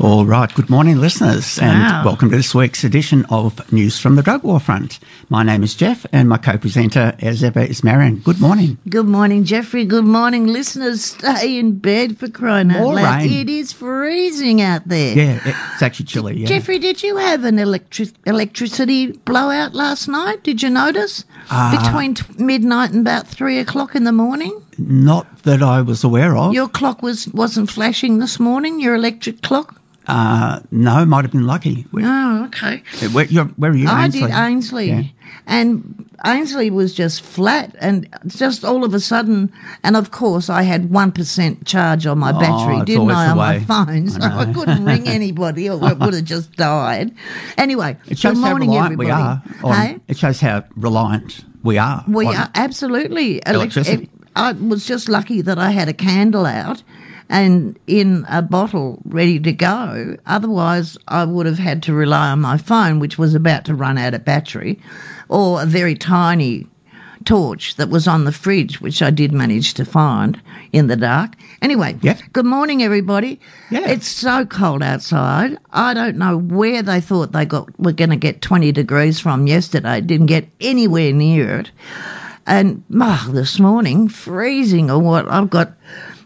All right. Good morning, listeners, and Wow. welcome to this week's edition of News from the Drug War Front. My name is Geoff, and my co-presenter, as ever, is Marion. Good morning. Good morning, Geoffrey. Good morning, listeners. Stay in bed for crying out More loud. rain. It is freezing out there. Yeah, it's actually chilly. Yeah. Jeffrey, did you have an electric electricity blowout last night? Did you notice? Uh, Between t- midnight and about three o'clock in the morning? Not that I was aware of. Your clock was, wasn't flashing this morning, your electric clock? Uh, no, might have been lucky. Where, Oh, okay. where, you're, where are you? I Ainslie? did Ainslie. Yeah. And Ainslie was just flat and just all of a sudden, and of course I had 1% charge on my battery, Oh, it's didn't I, on my way. phone, so I, couldn't ring anybody or it would have just died. Anyway, It shows good morning, how reliant everybody. we are. On, Hey? It shows how reliant we are. We are absolutely elec- Electricity. I was just lucky that I had a candle out and in a bottle ready to go. Otherwise, I would have had to rely on my phone, which was about to run out of battery, or a very tiny torch that was on the fridge, which I did manage to find in the dark. Anyway, good morning, everybody. Yeah. It's so cold outside. I don't know where they thought they got were going to get 20 degrees from yesterday. Didn't get anywhere near it. And oh, this morning, freezing or what? I've got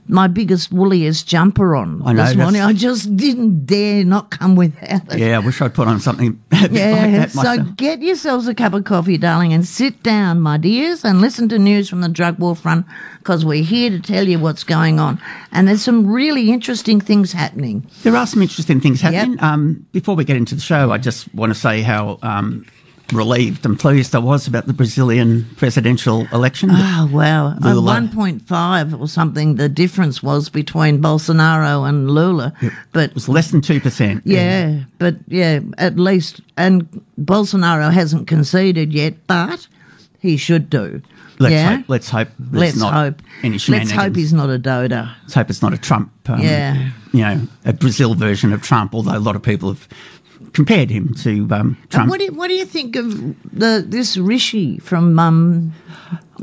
my biggest, woolliest jumper on I know, this morning. I just didn't dare not come without it. Yeah, I wish I'd put on something like Yeah, that so get yourselves a cup of coffee, darling, and sit down, my dears, and listen to news from the drug war front because we're here to tell you what's going on. And there's some really interesting things happening. There are some interesting things happening. Yep. Um, before we get into the show, I just want to say how um, relieved and pleased I was about the Brazilian presidential election. Oh, wow. Lula. 1.5 or something, the difference was between Bolsonaro and Lula. But it was less than 2%. Yeah, but yeah, at least, and Bolsonaro hasn't conceded yet, but he should do. Let's yeah? hope. Let's hope. Let's not hope. Any Let's hope he's not a doda. Let's hope it's not a Trump. Um, Yeah. You know, a Brazil version of Trump. Although a lot of people have compared him to um, And Trump. what do you, what do you think of the this Rishi from um?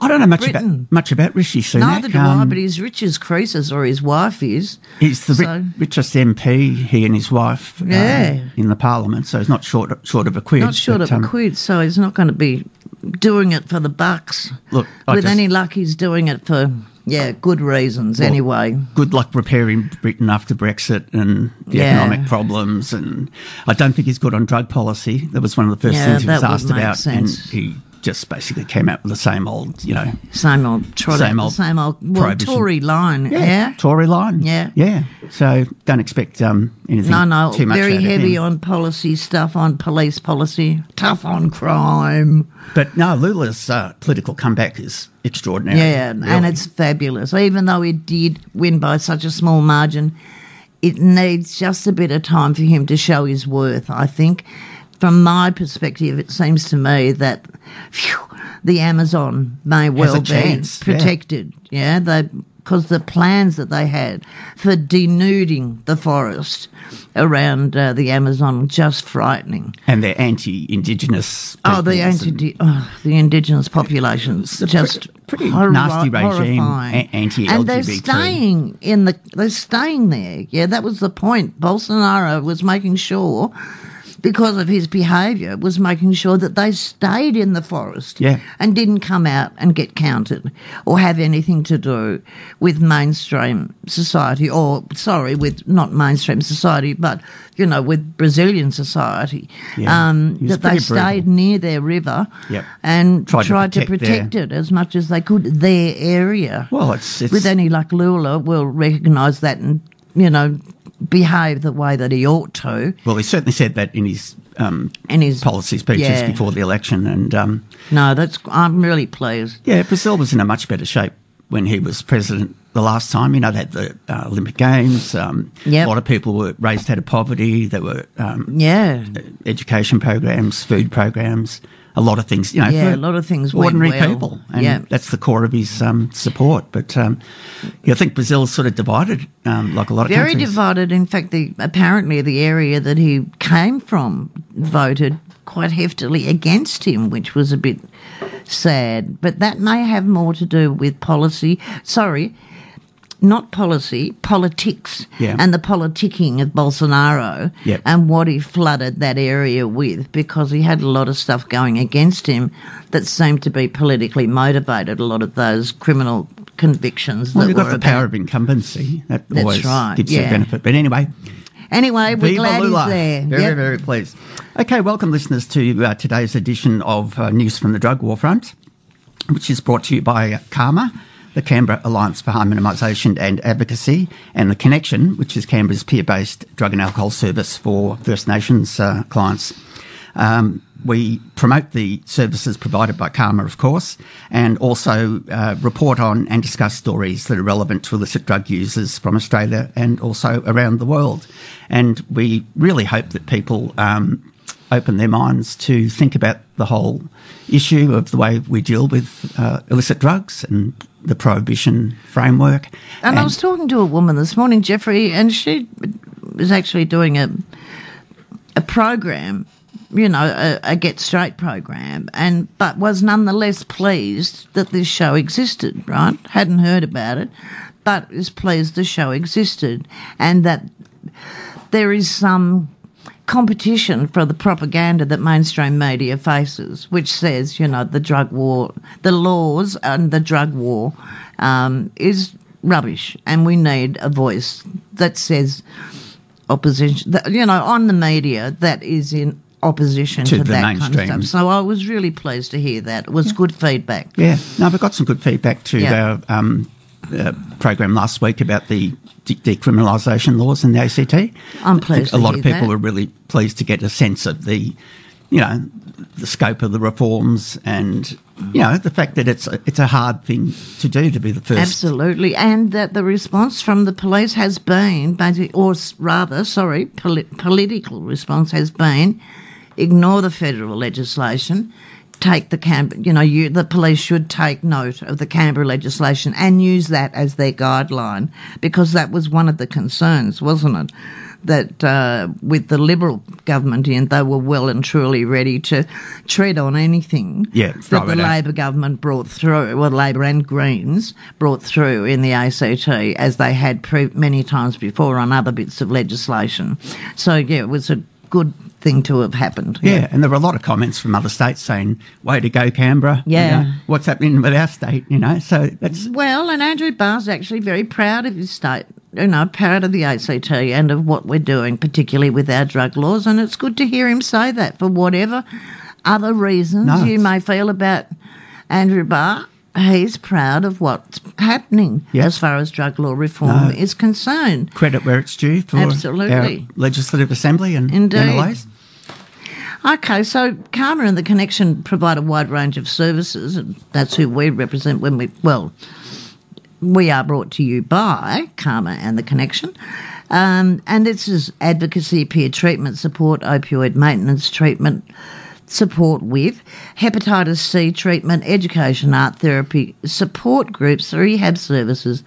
I don't know much Britain? about much about Rishi Sunak. Neither do I, Um, but he's rich as Croesus, or his wife is. He's the ri- richest MP, he and his wife, um, Yeah. in the parliament. So he's not short short of a quid. Not short but, of um, a quid, so he's not going to be doing it for the bucks. Look, I with just- any luck, he's doing it for yeah uh, good reasons. anyway, good luck repairing Britain after Brexit and the Yeah. economic problems. And I don't think he's good on drug policy. That was one of the first Yeah, things he was asked about, sense. and he just basically came out with the same old, you know, same old trot Same old same old well. Tory line. Yeah. Tory line. Yeah. yeah. So don't expect um, anything No, no, too much. very heavy on policy stuff, on police policy, tough on crime. But no, Lula's uh, political comeback is extraordinary. Yeah, and it's fabulous. Even though he did win by such a small margin, it needs just a bit of time for him to show his worth, I think. From my perspective, it seems to me that phew, the Amazon may well be chance, protected. Yeah, they because the plans that they had for denuding the forest around uh, the Amazon were just frightening. and they're anti-indigenous. Oh, the anti, oh, the indigenous populations just pretty nasty regime, a- anti-LGBT. and they're staying in the. They're staying there. Yeah, that was the point. Bolsonaro was making sure. Because of his behaviour, was making sure that they stayed in the forest Yeah. and didn't come out and get counted or have anything to do with mainstream society or, sorry, with not mainstream society, but, you know, with Brazilian society. Yeah. Um, that they brutal. stayed near their river Yep. and Tried tried, to to protect protect, it as much as they could, their area. Well, it's, it's With any luck, Lula will recognise that and, you know, behave the way that he ought to. well, he certainly said that in his um, And his policy speeches yeah. before the election, and um, No, that's I'm really pleased. yeah, Brazil was in a much better shape when he was president the last time. You know, they had the uh, Olympic Games. Um, Yep. A lot of people were raised out of poverty. There were um, Yeah. education programs, food programs, a lot of things. You know, Yeah, a lot of things Ordinary well. people, and Yeah. that's the core of his um, support. But um, yeah, I think Brazil's sort of divided, um, like a lot of Very countries. divided. In fact, the apparently the area that he came from voted quite heftily against him, which was a bit sad. But that may have more to do with policy. Sorry, not policy, politics, Yeah. and the politicking of Bolsonaro, Yep. and what he flooded that area with, because he had a lot of stuff going against him that seemed to be politically motivated. A lot of those criminal convictions. Well, that you've got the about- power of incumbency. That That's always right, gives you yeah. benefit. But anyway, Anyway, we're Viva glad Lula. he's there. Very, Yep. very pleased. Okay, welcome listeners to uh, today's edition of uh, News from the Drug War Front, which is brought to you by CAHMA, the Canberra Alliance for Harm Minimisation and Advocacy, and The Connection, which is Canberra's peer-based drug and alcohol service for First Nations uh, clients. Um, we promote the services provided by CAHMA, of course, and also uh, report on and discuss stories that are relevant to illicit drug users from Australia and also around the world. And we really hope that people um, open their minds to think about the whole issue of the way we deal with uh, illicit drugs and the prohibition framework. And I was talking to a woman this morning, Geoffrey, and she was actually doing a a program, you know, a, a Get Straight program, and but was nonetheless pleased that this show existed. Right, hadn't heard about it, but is pleased the show existed, and that there is some competition for the propaganda that mainstream media faces, which says, you know, the drug war, the laws and the drug war um, is rubbish, and we need a voice that says opposition, that, you know, on the media that is in opposition To to, the that kind mainstream. of stuff. So I was really pleased to hear that. It was good feedback. Yeah, no, we got some good feedback to Yeah. our um, uh, program last week about the de- decriminalisation laws in the ACT. I'm pleased A lot of people that. are really pleased to get a sense of the, you know, the scope of the reforms and you know the fact that it's a, it's a hard thing to do to be the first. Absolutely, and that the response from the police has been, or rather, sorry, poli- political response has been, ignore the federal legislation, take the Canberra, you know, you, the police should take note of the Canberra legislation and use that as their guideline, because that was one of the concerns, wasn't it? That uh, with the Liberal government in, they were well and truly ready to tread on anything Yeah, that the. Labor government brought through, well, Labor and Greens brought through in the ACT as they had pre- many times before on other bits of legislation. So, yeah, it was a good thing to have happened. Yeah, and there were a lot of comments from other states saying, "Way to go, Canberra!" You Yeah. know, what's happening with our state? You know, so that's Well, and Andrew Barr's actually very proud of his state, you know, proud of the ACT and of what we're doing, particularly with our drug laws. And it's good to hear him say that for whatever other reasons No, you may feel about Andrew Barr. He's proud of what's happening Yeah. as far as drug law reform No. is concerned. credit where it's due for Absolutely. our legislative assembly and Indeed. MLAs. Okay, so CAHMA and the Connection provide a wide range of services, and that's who we represent when we, well, we are brought to you by CAHMA and the Connection. Um, and this is advocacy, peer treatment support, opioid maintenance treatment support with hepatitis C treatment, education, art therapy, support groups, rehab services,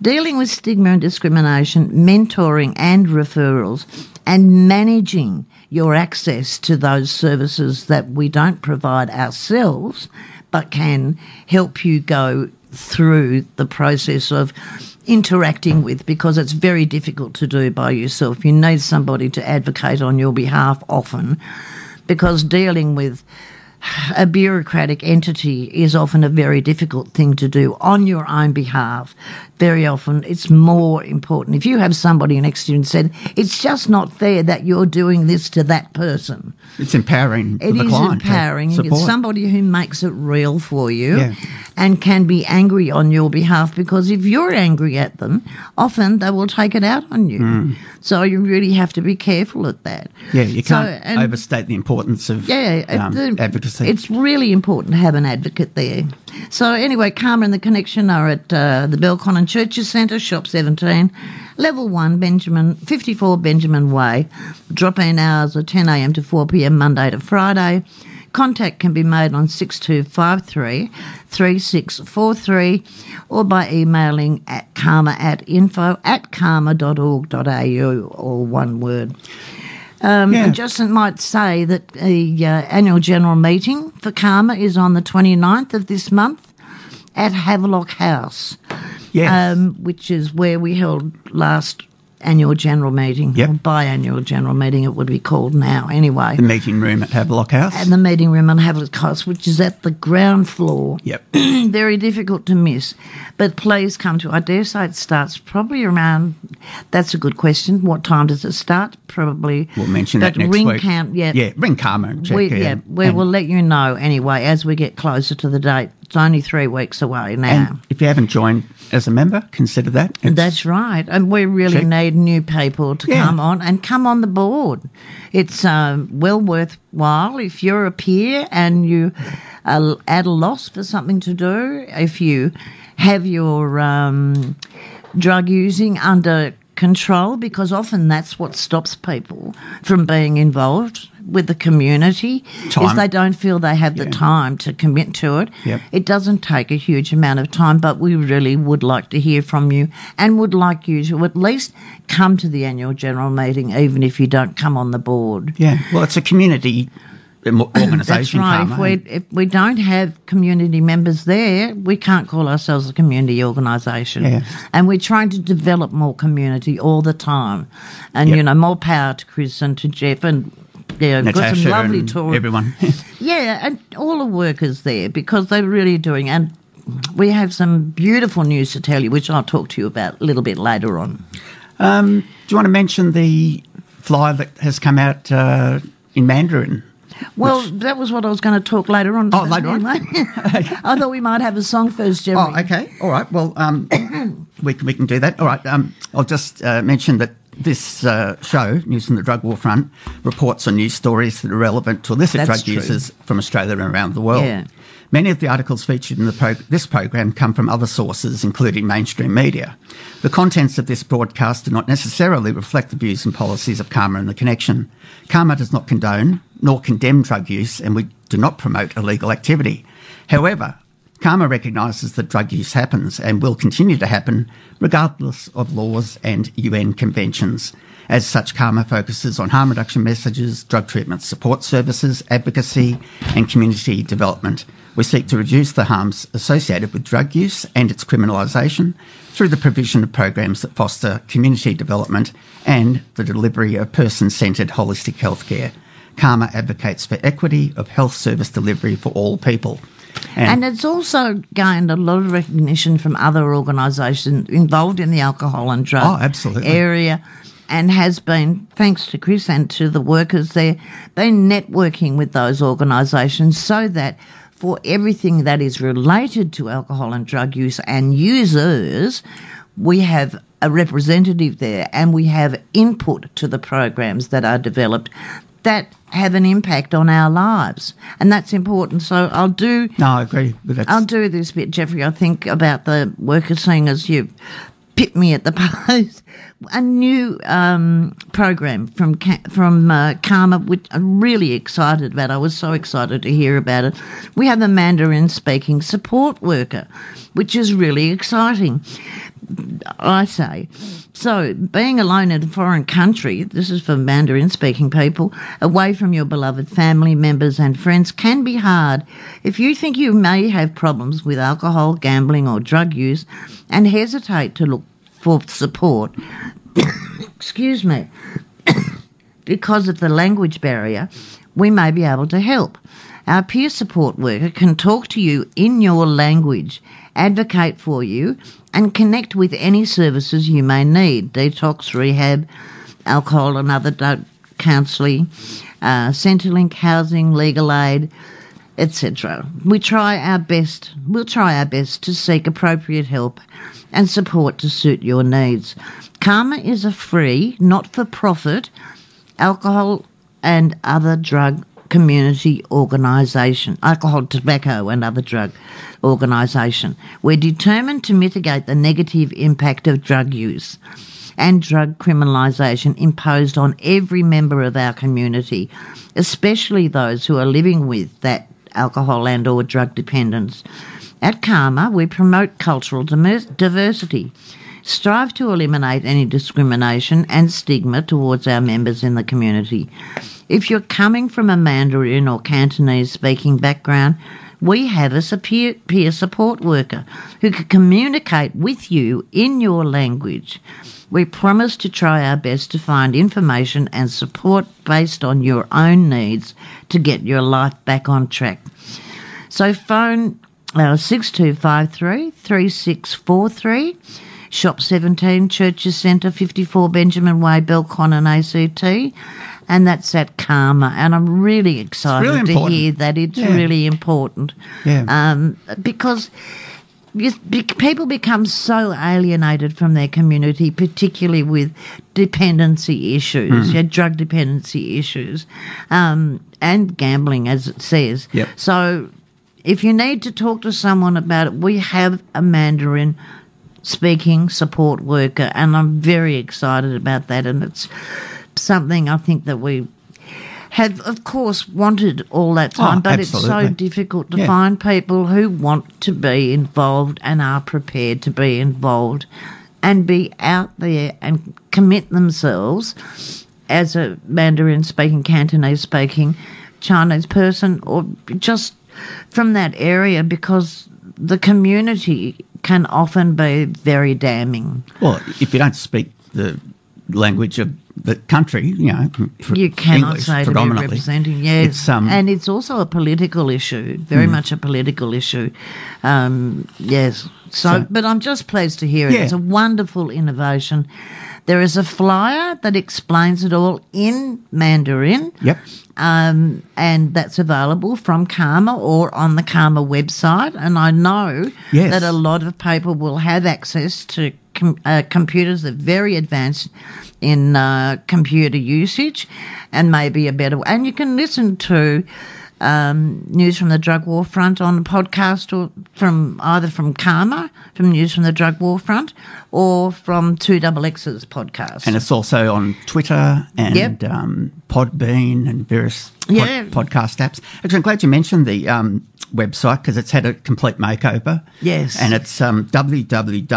dealing with stigma and discrimination, mentoring and referrals, and managing your access to those services that we don't provide ourselves but can help you go through the process of interacting with because it's very difficult to do by yourself. You need somebody to advocate on your behalf often because dealing with a bureaucratic entity is often a very difficult thing to do on your own behalf. Very often, it's more important. If you have somebody next to you and said, It's just not fair that you're doing this to that person, It's empowering it the is client. empowering. It's somebody who makes it real for you Yeah. and can be angry on your behalf because if you're angry at them, often they will take it out on you. So you really have to be careful at that. Yeah, you can't and- overstate the importance of yeah, um, the- advocacy. It's really important to have an advocate there. So anyway, CAHMA and the Connection are at uh, the Belconnen Churches Centre, Shop 17, Level 1, Benjamin, 54 Benjamin Way. Drop-in hours are 10am to 4pm Monday to Friday. Contact can be made on 6253 3643 or by emailing at cahma at info at cahma.org.au or one word. Um, Yeah. and Justin might say that the uh, annual general meeting for CAHMA is on the 29th of this month at Havelock House, Yes. um, which is where we held last annual general meeting, Yep. or biannual general meeting, it would be called now anyway. the meeting room at Havelock House. And the meeting room on Havelock House, which is at the ground floor. yep. Very difficult to miss. But please come to I dare say it starts probably around that's a good question. What time does it start? Probably We'll mention that next ring week. Count, yeah. Yeah, ring and check We, yeah, we and, will let you know anyway as we get closer to the date. It's only three weeks away now. and if you haven't joined as a member, consider that. It's- That's right. And we really Check. need new people to Yeah. come on and come on the board. It's um, well worthwhile if you're a peer and you are at a loss for something to do, if you have your um, drug using under control, because often that's what stops people from being involved with the community is they don't feel they have the time to commit to it. Yep. It doesn't take a huge amount of time, but we really would like to hear from you and would like you to at least come to the annual general meeting, even if you don't come on the board. yeah, well, it's a community um, That's organisation. right. If we if we don't have community members there, we can't call ourselves a community organisation. Yeah. And we're trying to develop more community all the time. And Yep. you know, more power to Chris and to Jeff and yeah, got Natasha some lovely and tours. everyone. Yeah, and all the workers there because they're really doing and we have some beautiful news to tell you, which I'll talk to you about a little bit later on. um, do you want to mention the flyer that has come out uh, in Mandarin? Well, that was what I was going to talk later on. Oh, later on? I thought we might have a song first, Jeremy. Oh, okay. All right. Well, um, we, can, we can do that. All right. Um, I'll just uh, mention that this uh, show, News from the Drug War Front, reports on news stories that are relevant to illicit That's drug true. users from Australia and around the world. Yeah. Many of the articles featured in the pro- this program come from other sources, including mainstream media. The contents of this broadcast do not necessarily reflect the views and policies of CAHMA and the Connection. CAHMA does not condone nor condemn drug use, and we do not promote illegal activity. However, CAHMA recognises that drug use happens and will continue to happen regardless of laws and UN conventions. As such, CAHMA focuses on harm reduction messages, drug treatment support services, advocacy, and community development. We seek to reduce the harms associated with drug use and its criminalisation through the provision of programs that foster community development and the delivery of person centred holistic healthcare. CAHMA advocates for equity of health service delivery for all people. And it's also gained a lot of recognition from other organisations involved in the alcohol and drug Oh, absolutely. area and has been, thanks to Chris and to the workers there, been networking with those organisations so that for everything that is related to alcohol and drug use and users, we have a representative there and we have input to the programs that are developed that have an impact on our lives. And that's important. So I'll do no, I agree with that. I'll do this bit, Geoffrey. I think about the worker singers. You pipped me at the post. A new um, program from from uh, CAHMA, which I'm really excited about. I was so excited to hear about it. We have a Mandarin speaking support worker, which is really exciting. I say. So, being alone in a foreign country, this is for Mandarin speaking people, away from your beloved family members and friends can be hard. If you think you may have problems with alcohol, gambling, or drug use and hesitate to look for support, excuse me, because of the language barrier, we may be able to help. Our peer support worker can talk to you in your language, advocate for you, and connect with any services you may need detox, rehab, alcohol and other counselling, uh, Centrelink housing, legal aid, etc. We try our best, we'll try our best to seek appropriate help and support to suit your needs. CAHMA is a free, not for profit, alcohol and other drug community organisation, alcohol, tobacco and other drug organisation. We're determined to mitigate the negative impact of drug use and drug criminalisation imposed on every member of our community, especially those who are living with that alcohol and or drug dependence. At CAHMA, we promote cultural diversity, strive to eliminate any discrimination and stigma towards our members in the community. If you're coming from a Mandarin or Cantonese speaking background, we have a peer, support worker who can communicate with you in your language. We promise to try our best to find information and support based on your own needs to get your life back on track. So phone uh, 6253 3643, Shop 17, Churches Centre, 54 Benjamin Way, Belconnen, ACT. And that's at CAHMA. And I'm really excited really to important. hear that. It's Yeah. really important. Yeah. Um, because people become so alienated from their community, particularly with dependency issues, Hmm. yeah, drug dependency issues, um, and gambling, as it says. Yep. So, if you need to talk to someone about it, we have a Mandarin speaking support worker, and I'm very excited about that. And it's something I think that we have, of course, wanted all that ah, time, Oh, but it's so difficult to Yeah. find people who want to be involved and are prepared to be involved and be out there and commit themselves as a Mandarin speaking, Cantonese speaking Chinese person or just from that area because the community can often be very damning. Well, if you don't speak the language of the country, you know, You cannot English say to be predominantly, representing, yes. It's, um, and it's also a political issue, very much a political issue. Um, yes. So, So- but I'm just pleased to hear it. Yeah. It's a wonderful innovation. There is a flyer that explains it all in Mandarin. Yep. Um, and that's available from CAHMA or on the CAHMA website. And I know Yes. that a lot of people will have access to com- uh, computers that are very advanced in uh, computer usage and maybe a better And you can listen to um, News from the Drug War Front on the podcast or from either from CAHMA, from News from the Drug War Front, or from 2XX's podcast. And it's also on Twitter and Yep. um, Podbean and various pod- Yeah. podcast apps. Actually, I'm glad you mentioned the um, website because it's had a complete makeover. Yes. And it's um,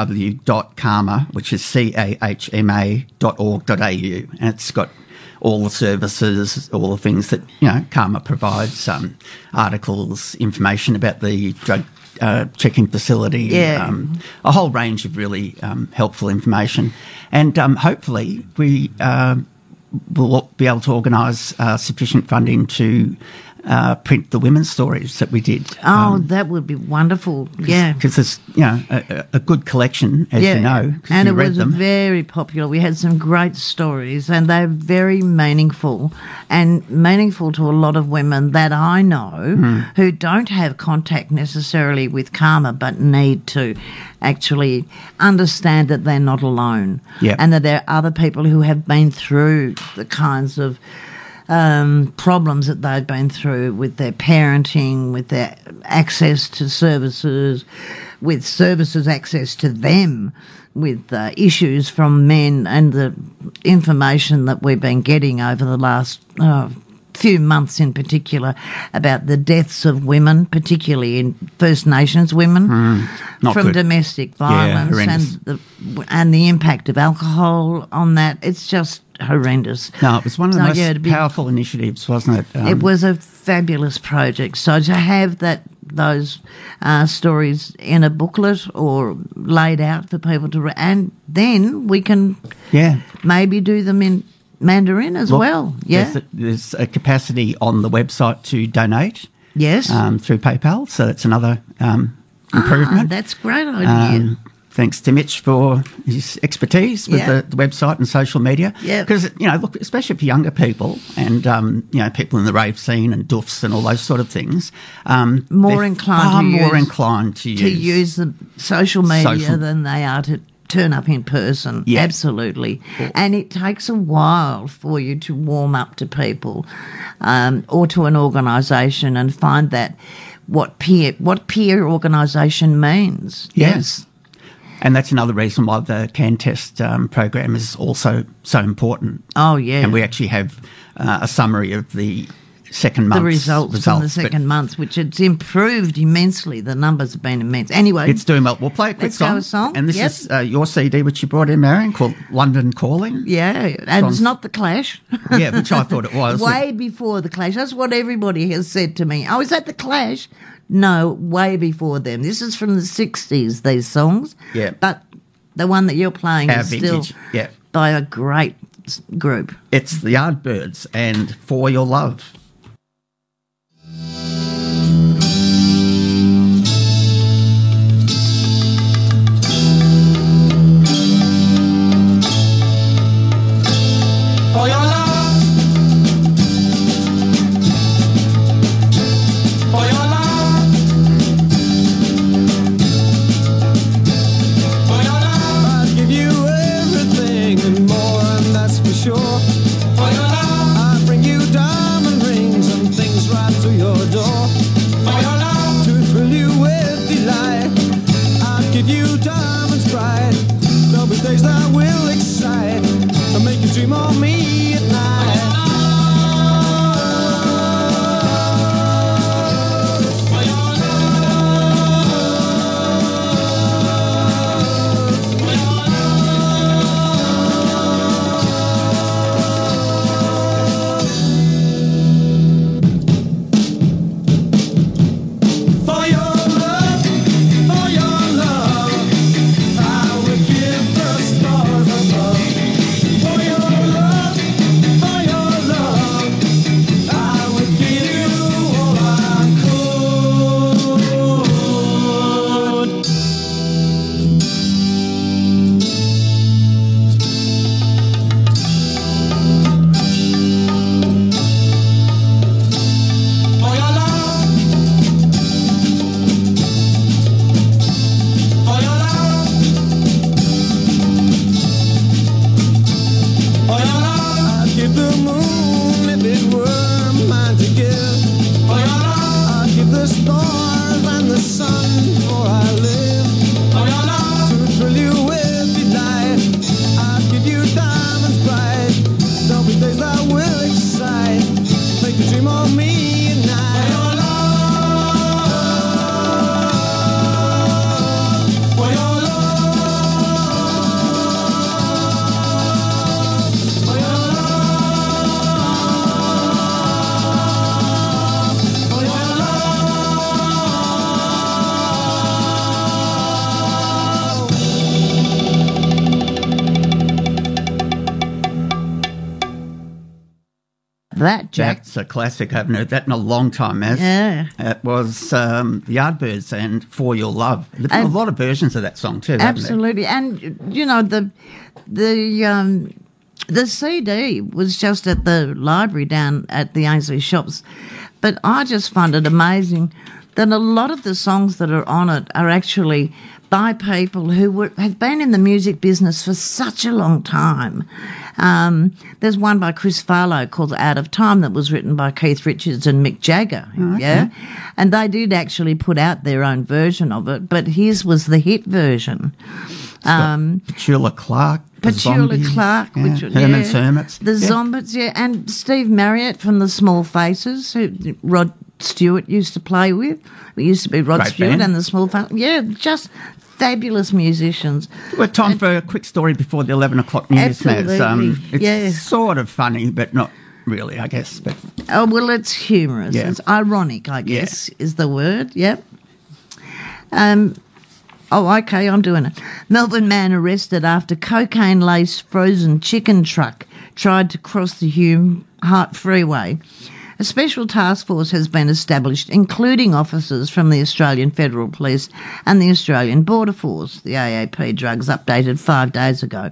www.cahma, which is C-A-H-M-A dot org dot au. And it's got all the services, all the things that, you know, CAHMA provides, um, articles, information about the drug uh, checking facility, Yeah. um, a whole range of really um, helpful information. And um, hopefully we um will be able to organise uh, sufficient funding to uh, print the women's stories that we did. oh, that would be wonderful. Yeah. Because there's, you know, a, a good collection, as you know, 'cause and you it read was them. very popular. We had some great stories, and they're very meaningful and meaningful to a lot of women that I know Hmm. who don't have contact necessarily with CAHMA, but need to actually understand that they're not alone, Yep. and that there are other people who have been through the kinds of um, problems that they've been through with their parenting, with their access to services, with services access to them, with uh, issues from men, and the information that we've been getting over the last. Uh, Few months in particular about the deaths of women, particularly in First Nations women, not from good. domestic violence horrendous. and the and the impact of alcohol on that. It's just horrendous. No, it was one of the So, most yeah, be- powerful initiatives, wasn't it? Um, it was a fabulous project. So to have that those uh, stories in a booklet or laid out for people to read, and then we can Yeah. maybe do them in Mandarin as Look, well. Yeah. There's a, there's a capacity on the website to donate yes. um, through PayPal, so that's another um, Ah, improvement. that's a great idea. Thanks to Mitch for his expertise with Yeah. the, the website and social media. Yeah. Because, you know, look, especially for younger people and, um, you know, people in the rave scene and doofs and all those sort of things. Um, More inclined far to more use- inclined to use. to use the social media Social- than they are to turn up in person. Yeah. Absolutely. And it takes a while for you to warm up to people um, or to an organisation and find that what peer what peer organisation means. Yes. And that's another reason why the CanTEST um, program is also so important. Oh yeah. And we actually have uh, a summary of the second month the results, from the second month, which it's improved immensely. The numbers have been immense. Anyway, It's doing well. We'll play a quick Let's go song. song, And this yep. is uh, your CD, which you brought in, Marion, called London Calling. yeah, and it's Songs- not the Clash. Yeah, which I thought it was. way before the Clash. That's what everybody has said to me. Oh, is that the Clash? No, way before them. This is from the '60s. These songs. Yeah. but the one that you're playing Our is still yeah. by a great group. It's the Yardbirds and For Your Love. Classic. I haven't heard that in a long time, as Yeah. It was um, Yardbirds and For Your Love. There's been a lot of versions of that song, too. Absolutely, and you know the the um, the CD was just at the library down at the Ainslie Shops, but I just find it amazing that a lot of the songs that are on it are actually by people who were, have been in the music business for such a long time. Um, there's one by Chris Farlowe called "Out of Time" that was written by Keith Richards and Mick Jagger. Yeah, and they did actually put out their own version of it, but his was the hit version. Um, Petula Clark. Petula Clark, yeah, which Herman's yeah, Hermits. the yeah. Zombies, yeah, and Steve Marriott from the Small Faces, who Rod Stewart used to play with. It used to be Rod Great Stewart band. and the Small Faces. Yeah, just fabulous musicians. Well, time for a quick story before the 11 o'clock news. Naz. Absolutely, Um, it's yeah. sort of funny, but not really, I guess. But Oh well, it's humorous. Yeah. It's ironic, I guess, is the word. Yep. Um. Oh, okay, I'm doing it. Melbourne man arrested after cocaine-laced frozen chicken truck tried to cross the Hume Hart Freeway. A special task force has been established, including officers from the Australian Federal Police and the Australian Border Force. The AAP drugs updated five days ago.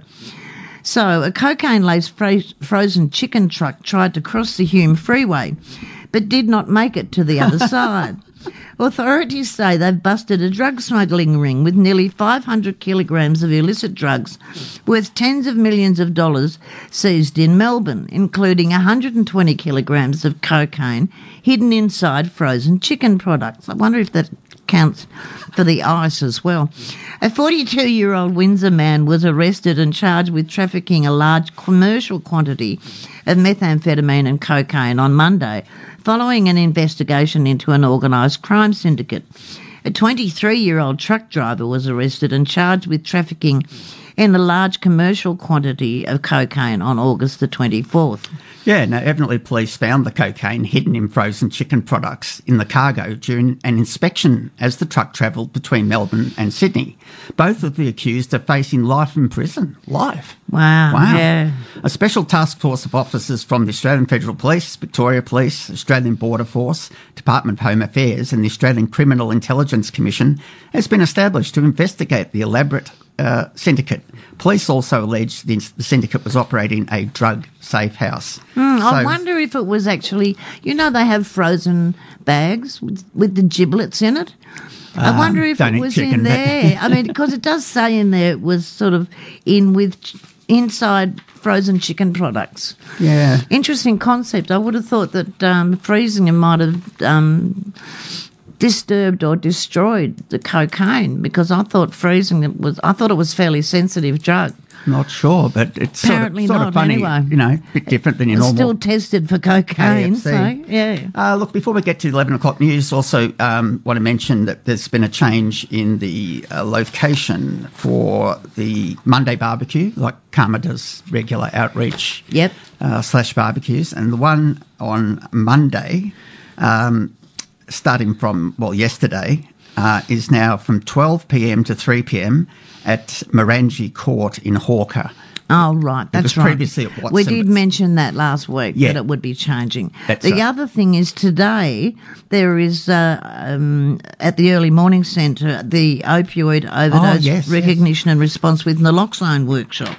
So, a cocaine laced fro- frozen chicken truck tried to cross the Hume Freeway, but did not make it to the other side. Authorities say they've busted a drug smuggling ring with nearly 500 kilograms of illicit drugs worth tens of millions of dollars seized in Melbourne, including 120 kilograms of cocaine hidden inside frozen chicken products. I wonder if that counts for the ice as well. A 42 year old Windsor man was arrested and charged with trafficking a large commercial quantity of methamphetamine and cocaine on Monday, following an investigation into an organised crime syndicate. A 23 year old truck driver was arrested and charged with trafficking in a large commercial quantity of cocaine on August the 24th. Yeah, now evidently police found the cocaine hidden in frozen chicken products in the cargo during an inspection as the truck travelled between Melbourne and Sydney. Both of the accused are facing life in prison. Life. Wow. Wow. Yeah. A special task force of officers from the Australian Federal Police, Victoria Police, Australian Border Force, Department of Home Affairs, and the Australian Criminal Intelligence Commission has been established to investigate the elaborate uh, syndicate. Police also alleged the, the syndicate was operating a drug safe house. Hmm, I wonder if it was actually, you know, they have frozen bags with, with the giblets in it. I Um, wonder if it was chicken, in there. I mean, because it does say in there it was sort of in with ch- inside frozen chicken products. Yeah. Interesting concept. I would have thought that um, freezing them might have um, disturbed or destroyed the cocaine because I thought freezing it was. I thought it was fairly sensitive drug. Not sure, but it's Apparently sort of, sort not, of funny, anyway. you know, a bit different than your It's normal. still tested for cocaine. AFC. So yeah. Uh, look, before we get to the 11 o'clock news, also um, want to mention that there's been a change in the uh, location for the Monday barbecue, like CAHMA does regular outreach Yep. uh, slash barbecues. And the one on Monday, um, starting from, well, yesterday, uh, is now from 12 p.m. to 3 p.m. at Morangi Court in Hawker. Oh, right. That's right. previously at Watson, we did mention that last week Yeah. that it would be changing. That's the right. other thing is today there is uh, um, at the early morning centre the opioid overdose Oh, yes, recognition and response with naloxone workshop.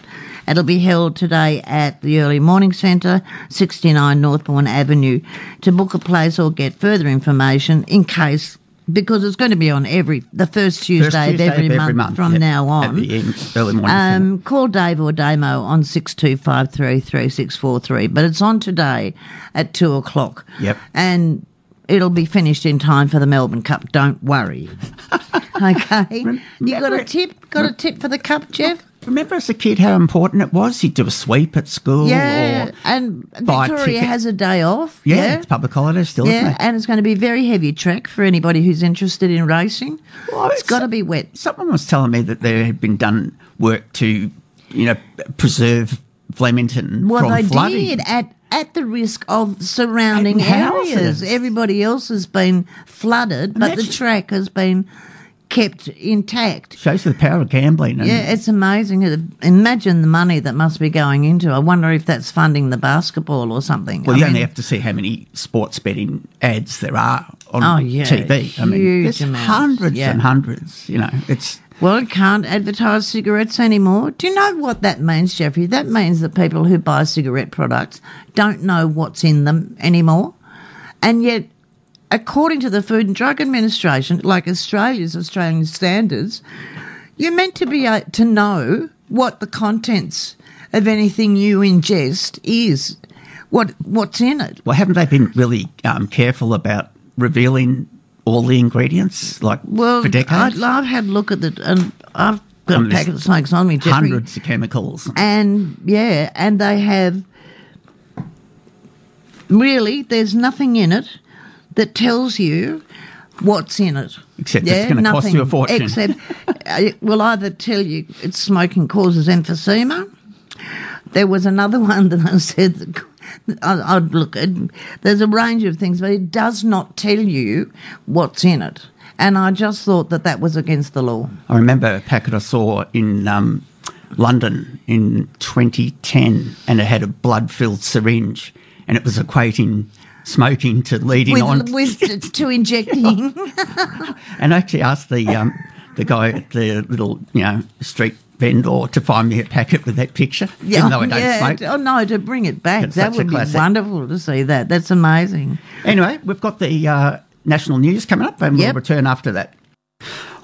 It'll be held today at the Early Morning Centre, 69 Northbourne Avenue. To book a place or get further information in case, because it's going to be on every the first Tuesday, First Tuesday of every, month, from yeah, now on. At the end, early morning. Um, call Dave or Damo on 62533643, but it's on today at 2 o'clock. Yep. And it'll be finished in time for the Melbourne Cup, don't worry. okay? You got a tip? Got a tip for the Cup, Geoff? Remember as a kid how important it was? You'd do a sweep at school. Yeah, and Victoria has a day off. yeah, Yeah, it's public holiday still, yeah, isn't it? and it's going to be very heavy track for anybody who's interested in racing. Well, it's it's- got to be wet. Someone was telling me that there had been done work to, you know, preserve Flemington Well, from they flooding. did at at the risk of surrounding houses. areas. Everybody else has been flooded, but the track has been kept intact. Shows the power of gambling. Yeah, it's amazing. Imagine the money that must be going into. I wonder if that's funding the basketball or something. Well, I you mean, only have to see how many sports betting ads there are on Oh, yeah, TV. I mean, huge there's amounts, hundreds yeah. and hundreds. You know, it's Well, it can't advertise cigarettes anymore. Do you know what that means, Geoffrey? That means that people who buy cigarette products don't know what's in them anymore. And yet, according to the Food and Drug Administration, like Australia's Australian standards, you're meant to be able to know what the contents of anything you ingest is, what what's in it. well, haven't they been really um, careful about revealing all the ingredients, like Well, for decades? I, I've had a look at it, and I've got I a packet of snakes on me, Geoffrey. hundreds of chemicals. And yeah, and they have really, there's nothing in it that tells you what's in it. Except it's gonna cost you a fortune. Except uh, it will either tell you it's smoking causes emphysema. There was another one that I said that I, I'd look at. There's a range of things, but it does not tell you what's in it. And I just thought that that was against the law. I remember a packet I saw in um, London in 2010, and it had a blood-filled syringe, and it was equating smoking to leading on. With, with to injecting. And I actually asked the um, the guy at the little you know street vendor to find me a packet with that picture, even though I don't yeah, smoke. Oh no, to bring it back. It's that would be wonderful to see that. That's amazing. Anyway, we've got the uh, national news coming up, and Yep. we'll return after that.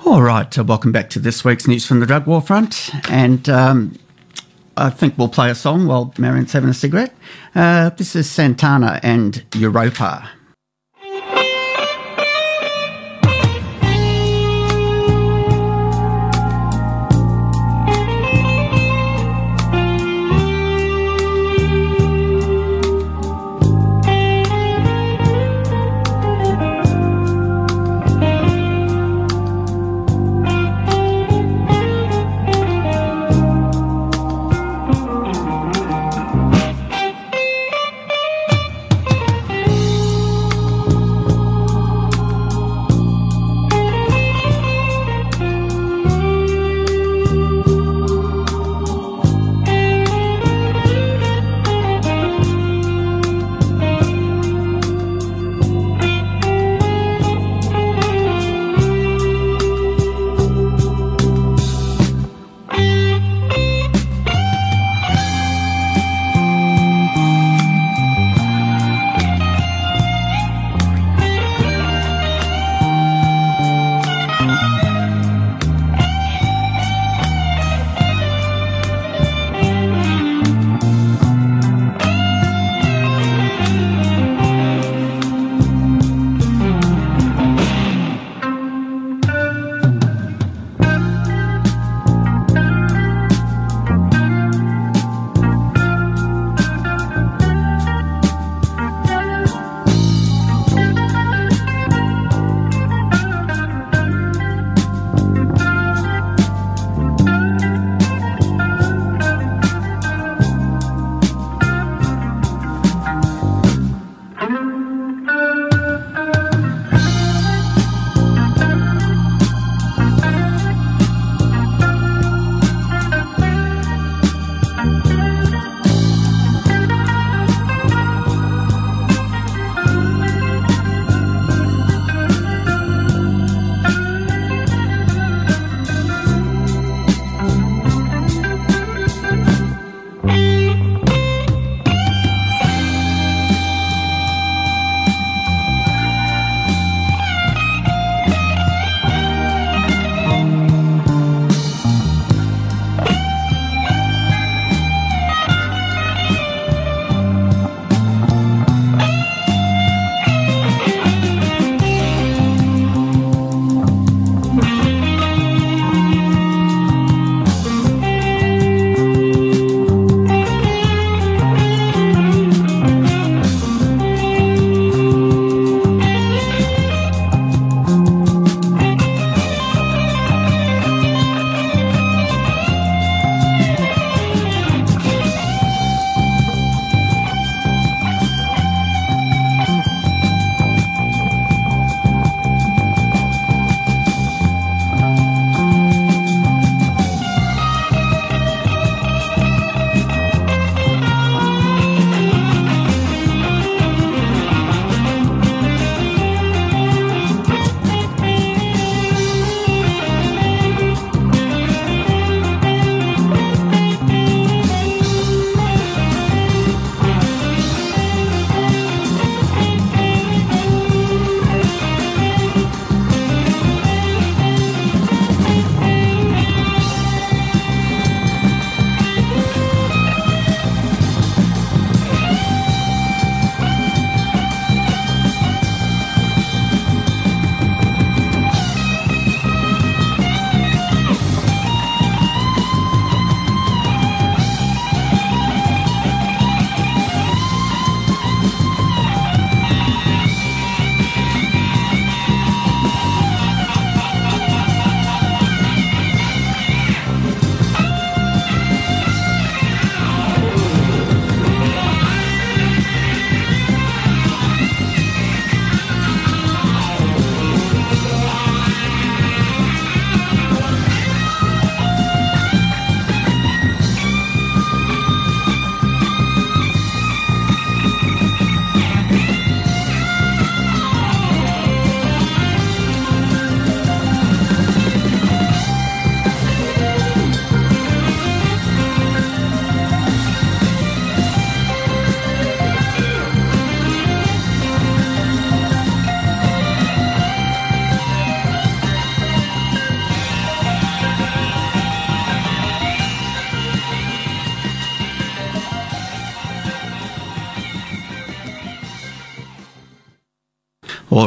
All right, uh, welcome back to this week's news from the drug war front, and um, I think we'll play a song while Marion's having a cigarette. Uh, this is Santana and Europa.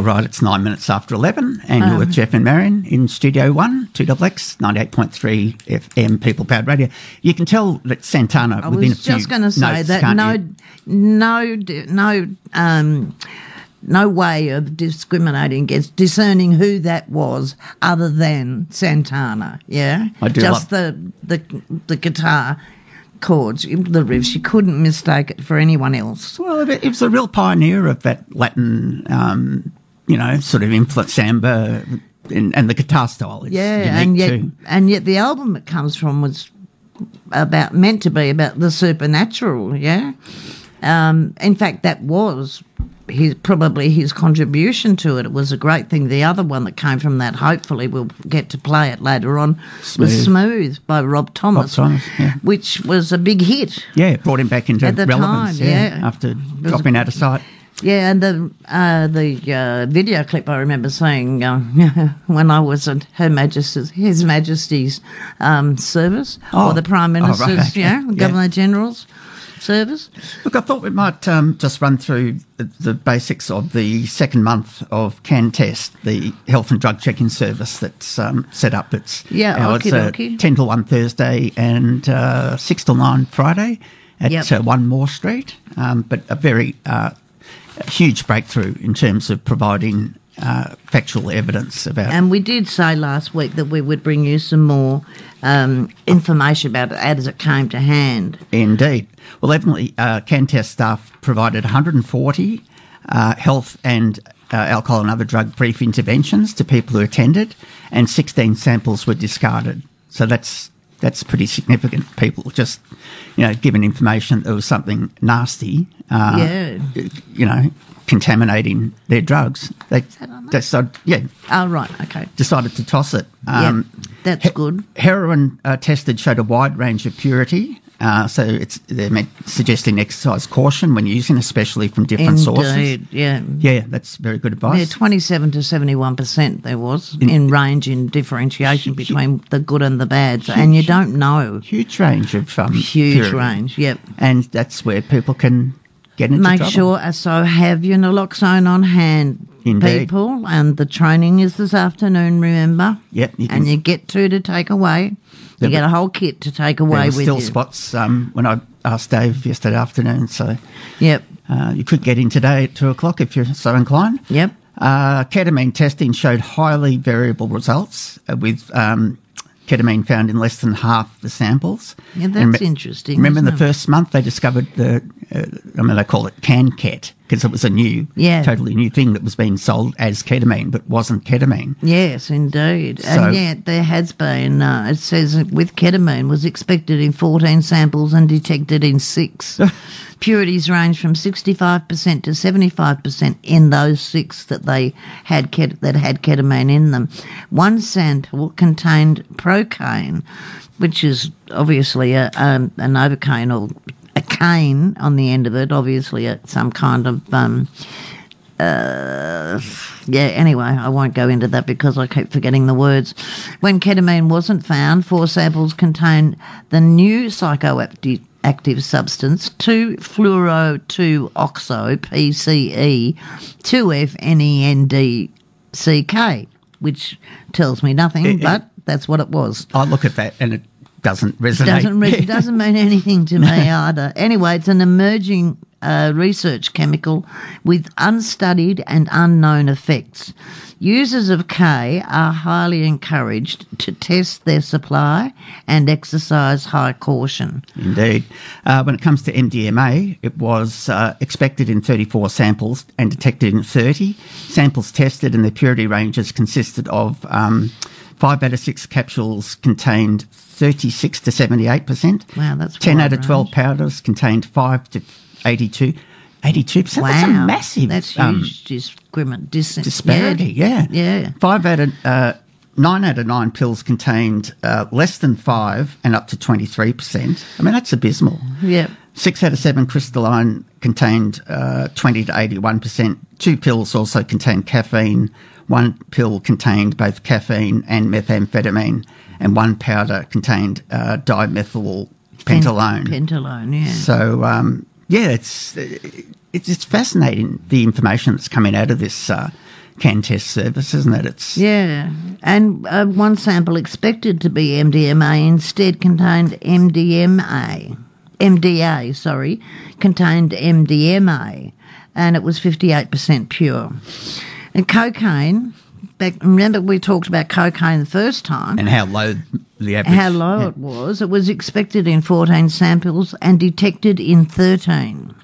Right, it's nine minutes after 11, and Um, you're with Geoff and Marion in Studio 1, 2XX, 98.3 FM People Powered Radio. You can tell that Santana, I within was a few just going to say notes, that no, you? no, no, um, no way of discriminating against discerning who that was, other than Santana. Yeah, I do just love- the the the guitar chords, the riffs. You couldn't mistake it for anyone else. Well, it it was a real pioneer of that Latin, um, you know, sort of influence samba, and, and the guitar style is Yeah, and yet too. and yet the album it comes from was about meant to be about the supernatural. Yeah, um, in fact, that was his probably his contribution to it. It was a great thing. The other one that came from that, hopefully, we'll get to play it later on, was Smooth. "Smooth" by Rob Thomas, Thomas, yeah. which was a big hit. Yeah, it brought him back into relevance. time, yeah. after was- dropping out of sight. Yeah, and the uh, the uh, video clip I remember seeing um, when I was at Her Majesty's His Majesty's um, service Oh. or the Prime Oh, right, Minister's, okay. yeah, Yeah. Governor General's service. Look, I thought we might um, just run through the, the basics of the second month of CanTEST, the health and drug checking service that's um, set up. It's Yeah, hours, uh, 10 till 1 Thursday and uh, 6 till 9 Friday at Yep. uh, 1 Moore Street. Um, but a very uh, huge breakthrough in terms of providing uh, factual evidence about And we did say last week that we would bring you some more um, information about it as it came to hand. Indeed. Well, evidently, uh, CanTEST staff provided 140 uh, health and uh, alcohol and other drug brief interventions to people who attended, and 16 samples were discarded. So that's that's pretty significant. People just, you know, given information that there was something nasty, uh, Yeah. you know, contaminating their drugs. They decided, yeah, Oh, right, okay. decided to toss it. yeah, that's he- good. Heroin uh, tested showed a wide range of purity. Uh, so it's they're meant suggesting exercise caution when using, especially from different sources. Indeed, yeah. Yeah, that's very good Yeah, advice. 27 to 71% there was in, range in differentiation between the good and the bad. So- and you don't know. Huge range of um, Huge range, yep. and that's where people can get into Make trouble. sure, uh, so have your naloxone on hand, Indeed. people. And the training is this afternoon, remember? Yep, you can- and you get two to take away. You get a whole kit to take away with still you. spots um, when I asked Dave yesterday afternoon, so Yep, uh, you could get in today at two o'clock if you're so inclined. yep. Uh, ketamine testing showed highly variable results with um, ketamine found in less than half the samples. Yeah, And that's interesting, Remember in the it? first month they discovered the, uh, I mean, they call it CanCat because it was a new, Yeah. totally new thing that was being sold as ketamine but wasn't ketamine. Yes, indeed. So- and yet there has been, uh, it says with ketamine was expected in 14 samples and detected in six. Purities range from 65% to 75% in those six that they had ket- that had ketamine in them. One sample contained procaine, which is obviously a, um, a novocaine or cane on the end of it, obviously a, some kind of um, uh, yeah, anyway, I won't go into that because I keep forgetting the words. When ketamine wasn't found, four samples contained the new psychoactive active substance 2-fluoro-2-oxo, PCE, 2-FNENDCK, which tells me nothing, It- it- but that's what it was. I look at that and it doesn't resonate. Doesn't re- doesn't mean anything to me either. Anyway, it's an emerging uh, research chemical with unstudied and unknown effects. Users of K are highly encouraged to test their supply and exercise high caution. Indeed. Uh, when it comes to MDMA, it was uh, expected in 34 samples and detected in 30. Samples tested and the purity ranges consisted of um, 5 out of 6 capsules contained 36 to 78%. Wow, that's 10 out of 12 range. powders contained 5 to 82. 82%. Wow, That's a massive That's um, huge discrimin- dis- disparity. Yeah. yeah. Five out of uh, nine out of nine pills contained uh, less than five and up to twenty three percent. I mean, that's abysmal. Yep. Six out of seven crystalline contained uh, twenty to eighty one percent. Two pills also contained caffeine. One pill contained both caffeine and methamphetamine, and one powder contained uh, dimethyl pentylone. Pentylone, yeah. So um, yeah, it's it's it's fascinating the information that's coming out of this uh, CanTEST service, isn't it? It's Yeah, and uh, one sample expected to be MDMA instead contained MDMA. MDA, sorry, contained MDMA, and it was 58% pure. And cocaine, back, remember we talked about cocaine the first time, and how low the average. how low yeah. it was. It was expected in 14 samples and detected in 13.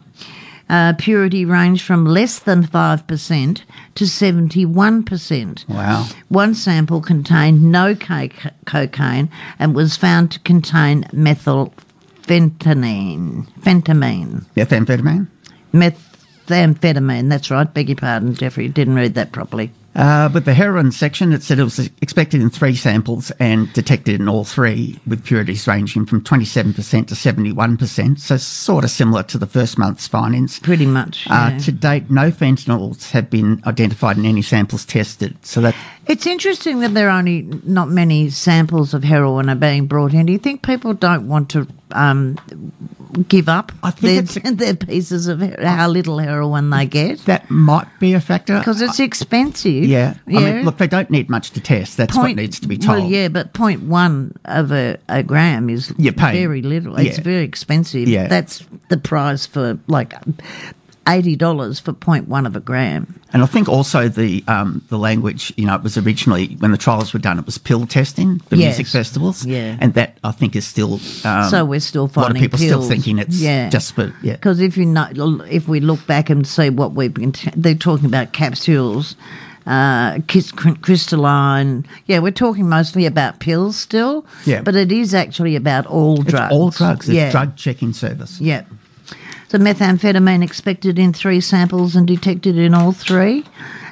Uh, purity ranged from less than 5% to 71%. Wow. One sample contained no co- cocaine and was found to contain methylphentamine. Phentamine. Methamphetamine. Methamphetamine, that's right. Beg your pardon, Geoffrey. Didn't read that properly. Uh, but the heroin section, it said it was expected in three samples and detected in all three, with purities ranging from 27% to 71%. So, sort of similar to the first month's findings. Pretty much. Uh, yeah. To date, no fentanyls have been identified in any samples tested. So that It's interesting that there are only not many samples of heroin are being brought in. Do you think people don't want to um, give up I think their, their pieces of how little heroin they get? that might be a factor. Because it's expensive. yeah. yeah. I mean, look, they don't need much to test. That's what needs to be told. Well, yeah, but point one of a, a gram is You're paying- very little. It's very expensive. Yeah. That's the price for like eighty dollars for point one of a gram. And I think also the um, the language, you know, it was originally when the trials were done, it was pill testing for Yes. music festivals. Yeah. And that I think is still. Um, so we're still a lot of finding people pills. still thinking it's yeah. just for yeah. Because if you know, if we look back and see what we've been, t- they're talking about capsules, uh, crystalline. Yeah, we're talking mostly about pills still. Yeah. but it is actually about all It's drugs. all drugs. It's Yeah, drug checking service. Yeah. So methamphetamine expected in three samples and detected in all three,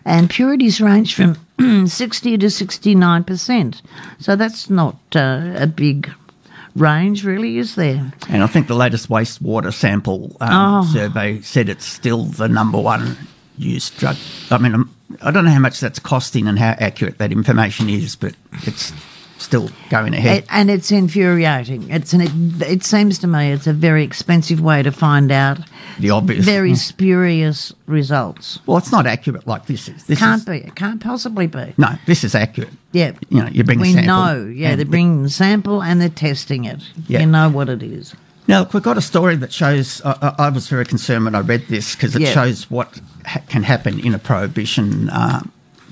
and purities range from sixty to sixty nine percent. So that's not uh, a big range, really, is there? And I think the latest wastewater sample um, Oh. survey said it's still the number one used drug. I mean, I'm, I don't know how much that's costing and how accurate that information is, but it's still going ahead. And it's infuriating. It's an, it, it seems to me it's a very expensive way to find out the obvious. very spurious results. well, it's not accurate like this is. This Can't is, be. It can't possibly be. No, this is accurate. Yeah. You know, you bring we know. Yeah, and they're the- bringing the sample and they're testing it. Yeah. You know what it is. Now, look, we've got a story that shows. I, I I was very concerned when I read this because it Yeah. shows what ha- can happen in a prohibition. Uh,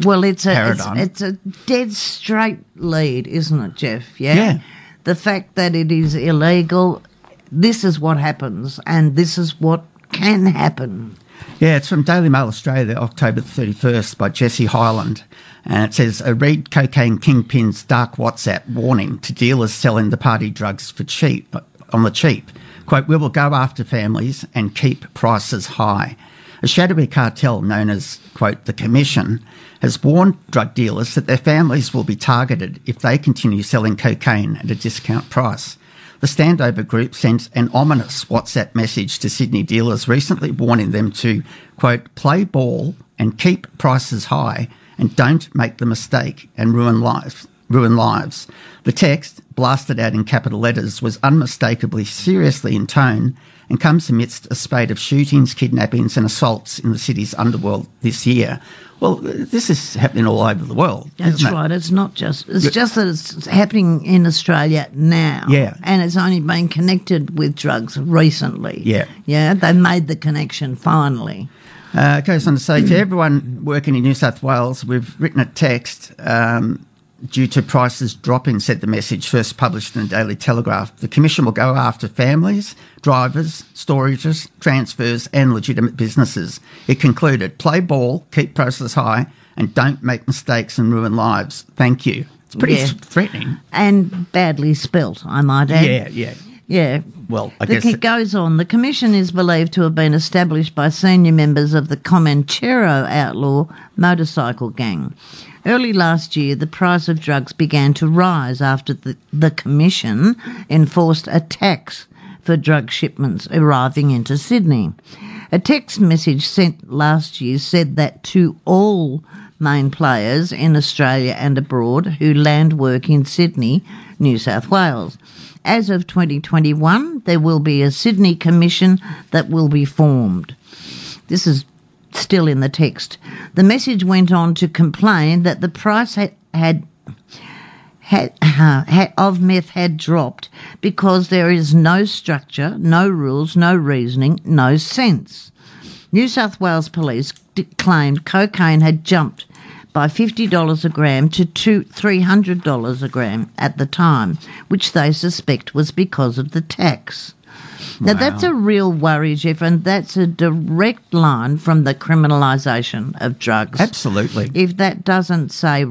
Well, it's a it's, Paradigm. it's a dead straight lead, isn't it, Geoff? Yeah. Yeah. The fact that it is illegal, this is what happens, and this is what can happen. yeah, it's from Daily Mail Australia, October the 31st, by Jesse Highland. And it says, a read cocaine kingpin's dark WhatsApp warning to dealers selling the party drugs for cheap, on the cheap. Quote, we will go after families and keep prices high. A shadowy cartel known as, quote, the Commission has warned drug dealers that their families will be targeted if they continue selling cocaine at a discount price. The Standover Group sent an ominous WhatsApp message to Sydney dealers recently warning them to, quote, play ball and keep prices high and don't make the mistake and ruin lives. Ruin lives. The text, blasted out in capital letters, was unmistakably seriously in tone and comes amidst a spate of shootings, kidnappings, and assaults in the city's underworld this year. Well, this is happening all over the world. That's isn't it? right. It's not just. It's just that it's happening in Australia now. Yeah. And it's only been connected with drugs recently. Yeah. Yeah. They made the connection finally. Uh, it goes on to say to everyone working in New South Wales, we've written a text um, due to prices dropping, said the message first published in the Daily Telegraph. The Commission will go after families, drivers, storages, transfers, and legitimate businesses. It concluded play ball, keep prices high, and don't make mistakes and ruin lives. Thank you. It's pretty Yeah. threatening. And badly spelt, I might add. Yeah, yeah. Yeah. Well, I the, guess it it- goes on. The commission is believed to have been established by senior members of the Comanchero outlaw motorcycle gang. Early last year, the price of drugs began to rise after the, the commission enforced a tax for drug shipments arriving into Sydney. A text message sent last year said that to all main players in Australia and abroad who land work in Sydney, New South Wales. As of 2021, there will be a Sydney Commission that will be formed. This is still in the text. The message went on to complain that the price had, had had, had, of meth had dropped because there is no structure, no rules, no reasoning, no sense. New South Wales Police claimed cocaine had jumped by $50 a gram to two, $300 a gram at the time, which they suspect was because of the tax. Now, that's a real worry, Geoff, and that's a direct line from the criminalisation of drugs Absolutely. if that doesn't say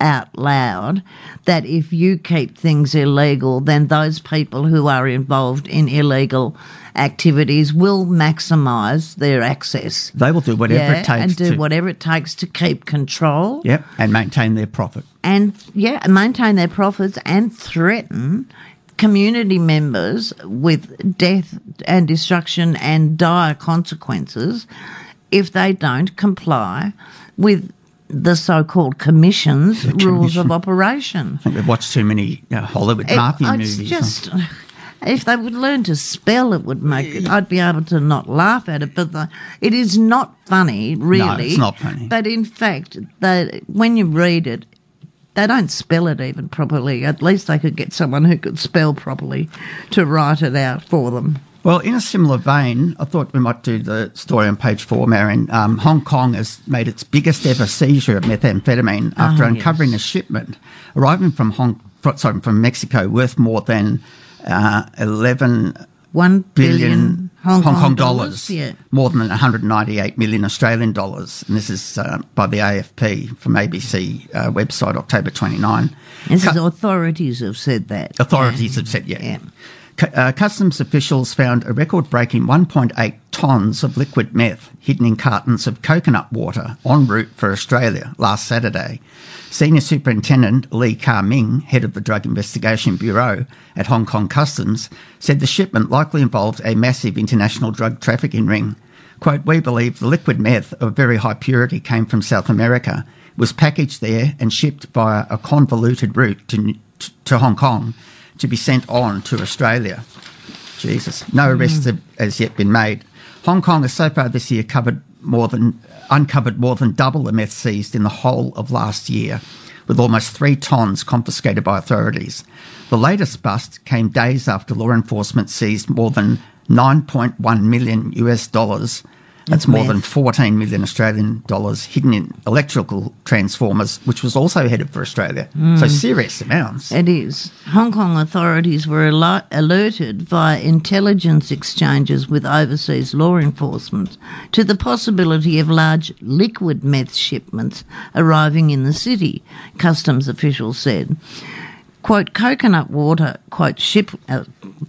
out loud that if you keep things illegal, then those people who are involved in illegal activities will maximise their access. They will do whatever yeah, it takes and do to whatever it takes to keep control Yep, and maintain their profit. and yeah, maintain their profits and threaten community members with death and destruction and dire consequences if they don't comply with the so-called commission's rules of operation. I think they've watched too many uh, Hollywood It- mafia it's movies. just if they would learn to spell, it would make it. I'd be able to not laugh at it, but the, it is not funny, really. No, it's not funny. But in fact, they, when you read it, they don't spell it even properly. At least they could get someone who could spell properly to write it out for them. Well, in a similar vein, I thought we might do the story on page four, Marion. Um, Hong Kong has made its biggest ever seizure of methamphetamine after Ah, uncovering yes. a shipment arriving from Hong, sorry, from Mexico worth more than uh, 11 One billion billion Hong, Kong, dollars. Yeah. more than 198 million Australian dollars. And this is uh, by the AFP from ABC uh, website, October 29. This Cu- is authorities have said that. Authorities have said, yeah. Yeah. Uh, customs officials found a record breaking 1.8 tonnes of liquid meth hidden in cartons of coconut water en route for Australia last Saturday. Senior Superintendent Lee Ka Ming, head of the Drug Investigation Bureau at Hong Kong Customs, said the shipment likely involved a massive international drug trafficking ring. Quote, we believe the liquid meth of very high purity came from South America, was packaged there and shipped via a convoluted route to, to Hong Kong to be sent on to Australia. Jesus. No hmm. arrests have as yet been made. Hong Kong has so far this year covered more than uncovered more than double the meth seized in the whole of last year, with almost three tonnes confiscated by authorities. The latest bust came days after law enforcement seized more than 9.1 million US dollars. That's more than 14 million Australian dollars hidden in electrical transformers, which was also headed for Australia. So mm. serious amounts. It is. Hong Kong authorities were al- alerted via intelligence exchanges with overseas law enforcement to the possibility of large liquid meth shipments arriving in the city, customs officials said. Quote, coconut water, quote, ship, uh,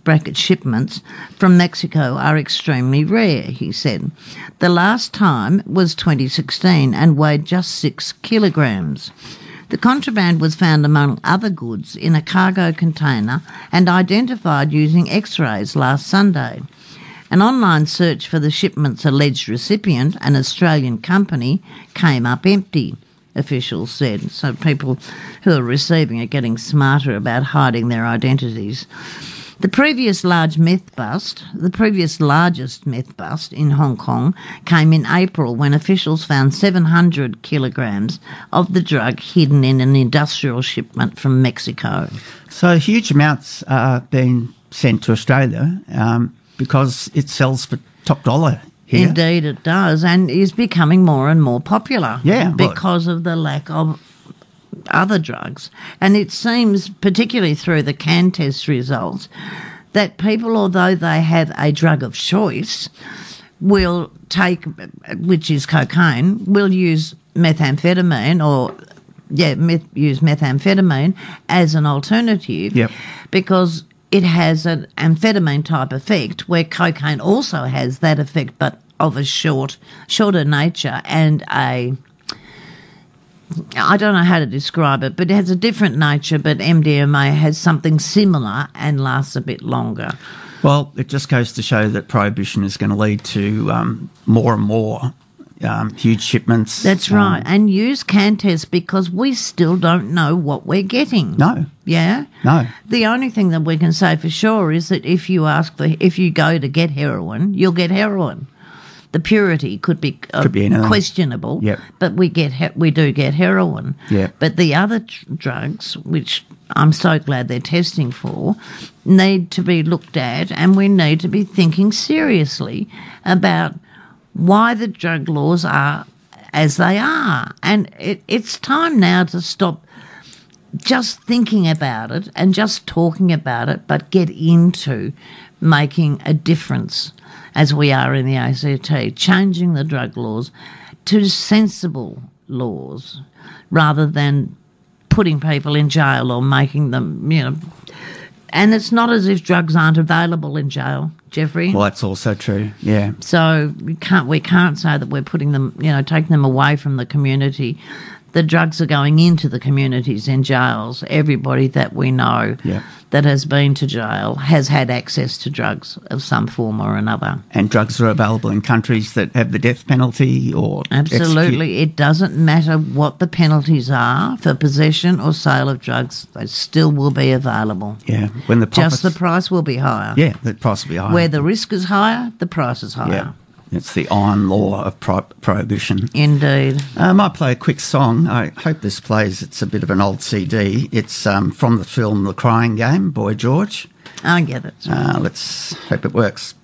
bracket shipments from Mexico are extremely rare, he said. The last time was 2016 and weighed just six kilograms. The contraband was found among other goods in a cargo container and identified using x rays last Sunday. An online search for the shipment's alleged recipient, an Australian company, came up empty, officials said. So people who are receiving are getting smarter about hiding their identities. The previous large meth bust, the previous largest meth bust in Hong Kong, came in April when officials found 700 kilograms of the drug hidden in an industrial shipment from Mexico. So huge amounts are being sent to Australia um, because it sells for top dollar here. Indeed, it does, and is becoming more and more popular. Yeah, because of the lack of other drugs, and it seems, particularly through the CanTEST results, that people, although they have a drug of choice, will take, which is cocaine, will use methamphetamine or yeah, meth, use methamphetamine as an alternative Yep. because it has an amphetamine type effect where cocaine also has that effect but of a short shorter nature and a I don't know how to describe it, but it has a different nature, but MDMA has something similar and lasts a bit longer. Well, it just goes to show that prohibition is going to lead to um, more and more um, huge shipments. That's Um, right. And use CanTEST because we still don't know what we're getting. No, Yeah? no. The only thing that we can say for sure is that if you ask for, if you go to get heroin, you'll get heroin. the purity could be, uh, Could be questionable. Yep. But we get he- we do get heroin. Yep. But the other tr- drugs, which I'm so glad they're testing for, need to be looked at, and we need to be thinking seriously about why the drug laws are as they are. And it, it's time now to stop just thinking about it and just talking about it, but get into making a difference as we are in the ACT, changing the drug laws to sensible laws rather than putting people in jail or making them, you know. And it's not as if drugs aren't available in jail, Geoffrey. Well, that's also true. Yeah. So we can't we can't say that we're putting them, you know, taking them away from the community. The drugs are going into the communities in jails. Everybody that we know Yeah. that has been to jail has had access to drugs of some form or another. And drugs are available in countries that have the death penalty or execute- Absolutely. It doesn't matter what the penalties are for possession or sale of drugs, they still will be available. Yeah. When the Just the price will be higher. yeah, the price will be higher. Where the risk is higher, the price is higher. yeah. It's the iron law of pro- prohibition. Indeed. I might play a quick song. I hope this plays. It's a bit of an old CD. It's um, from the film The Crying Game, Boy George. I get it. Uh, let's hope it works.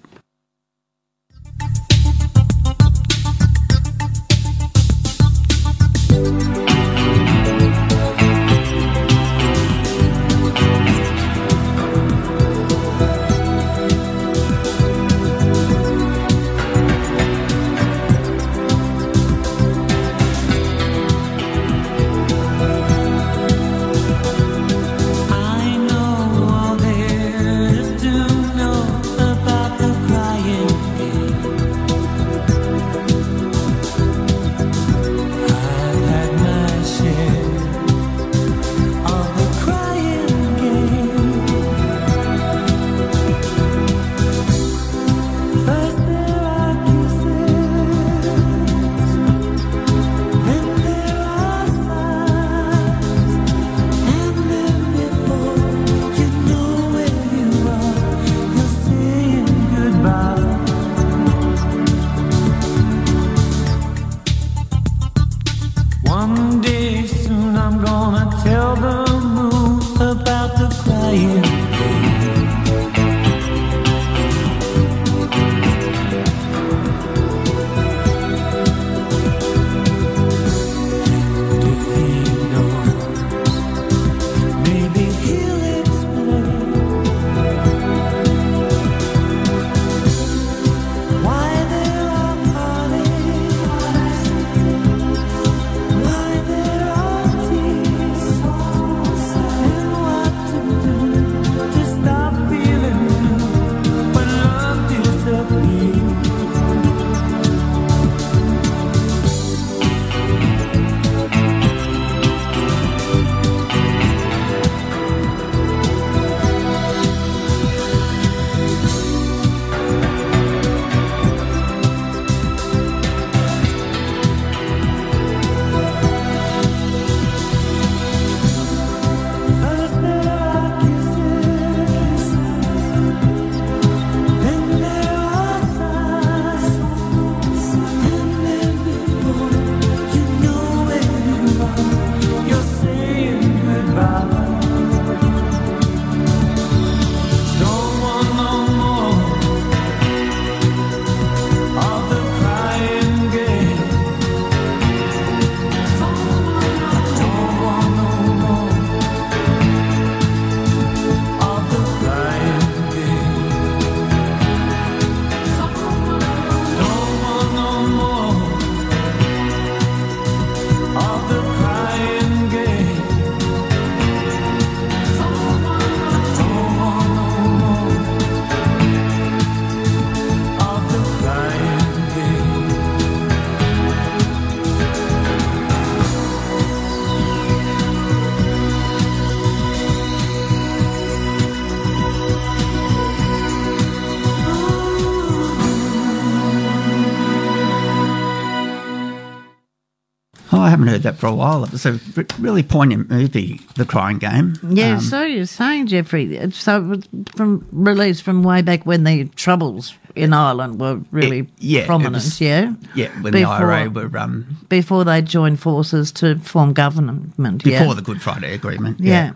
That for a while. It was a really poignant movie, The Crying Game. Yeah, Um, so you're saying, Geoffrey. So it was from released from way back when the troubles in Ireland were really It- yeah, prominent. was- yeah, yeah, when Before- the IRA were um, before they joined forces to form government. before yeah. the Good Friday Agreement. Yeah.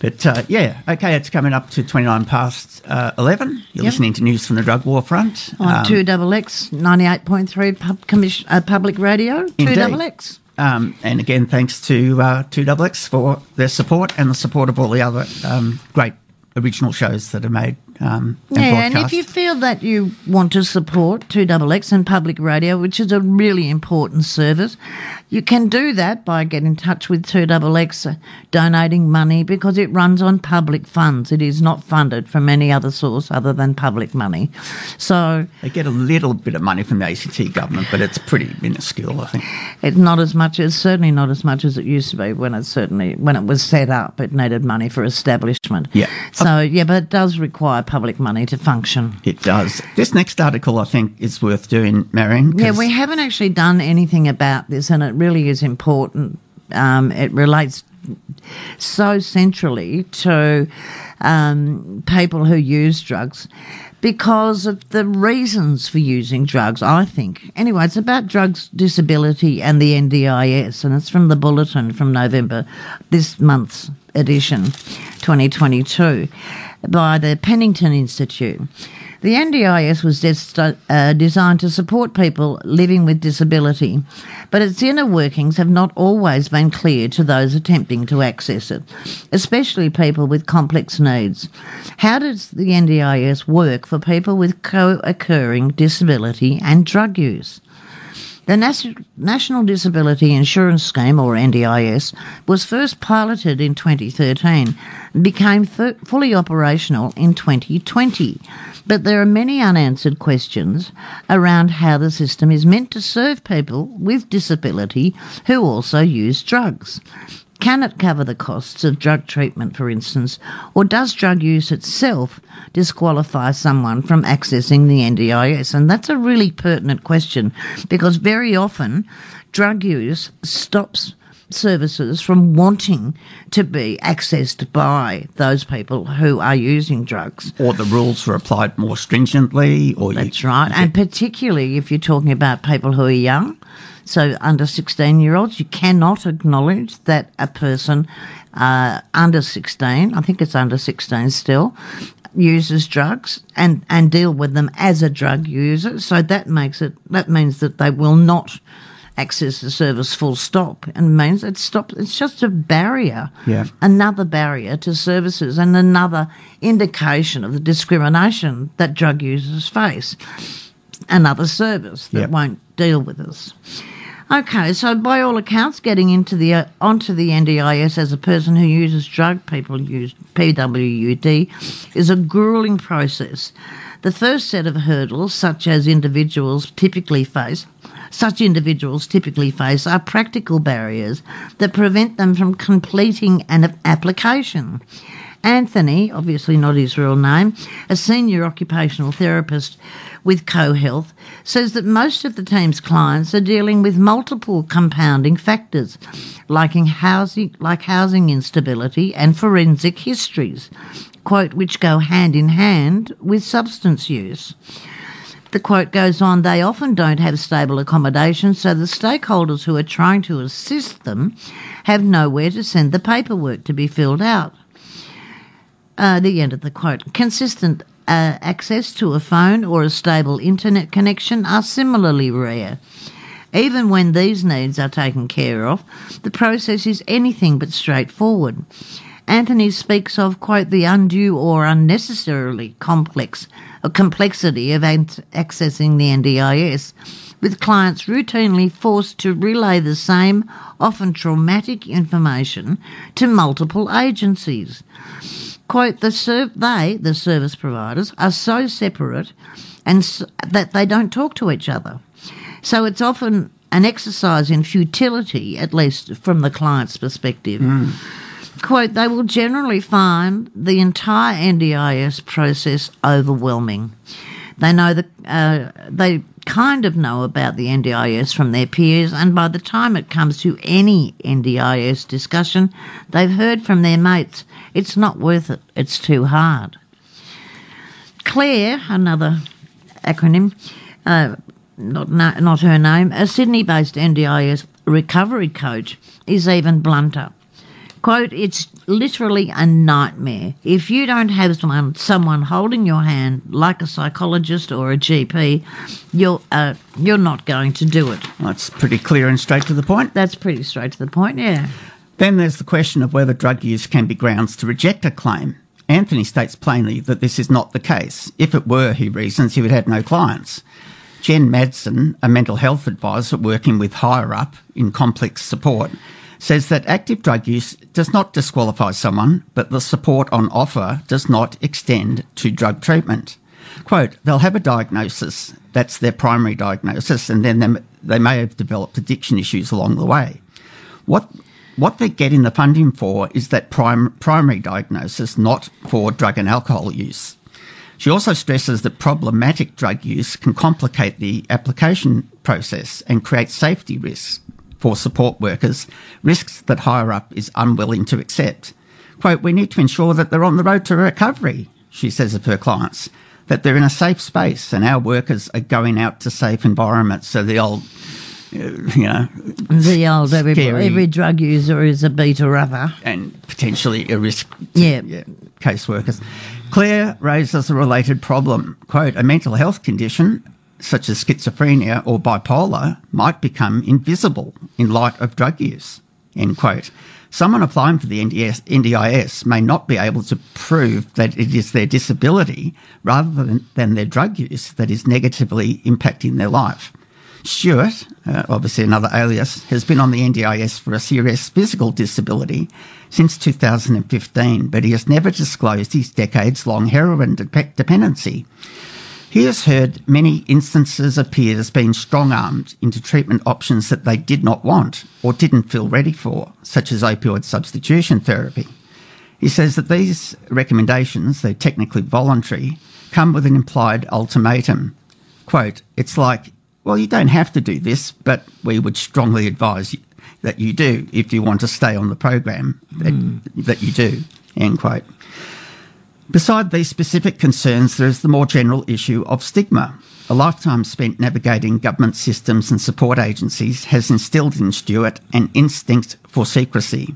But uh, yeah, okay, it's coming up to 29 past uh, 11. You're Yep. listening to news from the drug war front. on Um, two double X ninety eight point three pub commission uh, public radio. Two Indeed. double X. Um, and again, thanks to uh, 2XX for their support and the support of all the other um, great original shows that are made um, and Yeah, and if you feel that you want to support 2XX and public radio, which is a really important service, you can do that by getting in touch with 2XX, uh, donating money because it runs on public funds. It is not funded from any other source other than public money. So They get a little bit of money from the ACT government, but it's pretty minuscule, I think. it's not as much as certainly not as much as it used to be when it certainly when it was set up. It needed money for establishment. Yeah. So yeah, but it does require public money to function. It does. This next article, I think, is worth doing, Marion. Yeah, we haven't actually done anything about this, and it really is important. Um, it relates so centrally to um, people who use drugs because of the reasons for using drugs, I think. Anyway, it's about drugs disability and the NDIS, and it's from the Bulletin from November, this month's edition, 2022, by the Pennington Institute. The NDIS was des- uh, designed to support people living with disability, but its inner workings have not always been clear to those attempting to access it, especially people with complex needs. How does the NDIS work for people with co occurring disability and drug use? The Nas- National Disability Insurance Scheme, or NDIS, was first piloted in 2013 and became fu- fully operational in 2020. But there are many unanswered questions around how the system is meant to serve people with disability who also use drugs. Can it cover the costs of drug treatment, for instance, or does drug use itself disqualify someone from accessing the NDIS? And that's a really pertinent question because very often drug use stops services from wanting to be accessed by those people who are using drugs. or the rules were applied more stringently, or you, That's right. And particularly if you're talking about people who are young, so under 16 year olds, you cannot acknowledge that a person uh, under 16, I think it's under 16 still, uses drugs and, and deal with them as a drug user. So that makes it, that means that they will not access the service full stop and means it stops it's just a barrier Yeah. another barrier to services and another indication of the discrimination that drug users face. Another service that Yep. won't deal with us. Okay, so by all accounts, getting into the uh, onto the NDIS as a person who uses drug, people use PWUD, is a grueling process. The first set of hurdles, such as individuals typically face, such individuals typically face are practical barriers that prevent them from completing an application. Anthony, obviously not his real name, a senior occupational therapist with CoHealth, says that most of the team's clients are dealing with multiple compounding factors, like housing, like housing instability and forensic histories, quote, which go hand in hand with substance use. The quote goes on, they often don't have stable accommodation, so the stakeholders who are trying to assist them have nowhere to send the paperwork to be filled out. Uh, the end of the quote. Consistent uh, access to a phone or a stable internet connection are similarly rare. Even when these needs are taken care of, the process is anything but straightforward. Anthony speaks of, quote, the undue or unnecessarily complex complexity of accessing the NDIS, with clients routinely forced to relay the same, often traumatic information to multiple agencies. Quote the serv- they the service providers are so separate and s- that they don't talk to each other. So it's often an exercise in futility at least from the client's perspective mm. Quote they will generally find the entire ndis process overwhelming They know the uh, they kind of know about the NDIS from their peers, and by the time it comes to any NDIS discussion, they've heard from their mates it's not worth it. It's too hard. Claire, another acronym, uh, not not her name, a Sydney-based NDIS recovery coach, is even blunter. Quote, it's literally a nightmare. If you don't have someone, someone holding your hand like a psychologist or a GP, you're, uh, you're not going to do it. That's pretty clear and straight to the point. That's pretty straight to the point, yeah. Then there's the question of whether drug use can be grounds to reject a claim. Anthony states plainly that this is not the case. If it were, he reasons, he would have no clients. Jen Madsen, a mental health advisor working with Hireup in complex support, says that active drug use does not disqualify someone, but the support on offer does not extend to drug treatment. Quote, they'll have a diagnosis, that's their primary diagnosis, and then they, may have developed addiction issues along the way. What what they're getting the funding for is that prim- primary diagnosis, not for drug and alcohol use. She also stresses that problematic drug use can complicate the application process and create safety risks for support workers, risks that Hireup is unwilling to accept. Quote, we need to ensure that they're on the road to recovery, she says of her clients, that they're in a safe space and our workers are going out to safe environments. So the old, uh, you know, The old every, every drug user is a beta upper. and potentially a risk to Yeah. caseworkers. Claire raises a related problem. Quote, a mental health condition such as schizophrenia or bipolar might become invisible in light of drug use. End quote. Someone applying for the NDS, NDIS may not be able to prove that it is their disability rather than, than their drug use that is negatively impacting their life. Stewart, uh, obviously another alias, has been on the NDIS for a serious physical disability since 2015, but he has never disclosed his decades long heroin dep- dependency. He has heard many instances of peers being strong armed into treatment options that they did not want or didn't feel ready for, such as opioid substitution therapy. He says that these recommendations, though technically voluntary, come with an implied ultimatum. Quote, it's like, well, you don't have to do this, but we would strongly advise that you do if you want to stay on the program that, hmm. that you do, end quote. Beside these specific concerns, there is the more general issue of stigma. A lifetime spent navigating government systems and support agencies has instilled in Stuart an instinct for secrecy.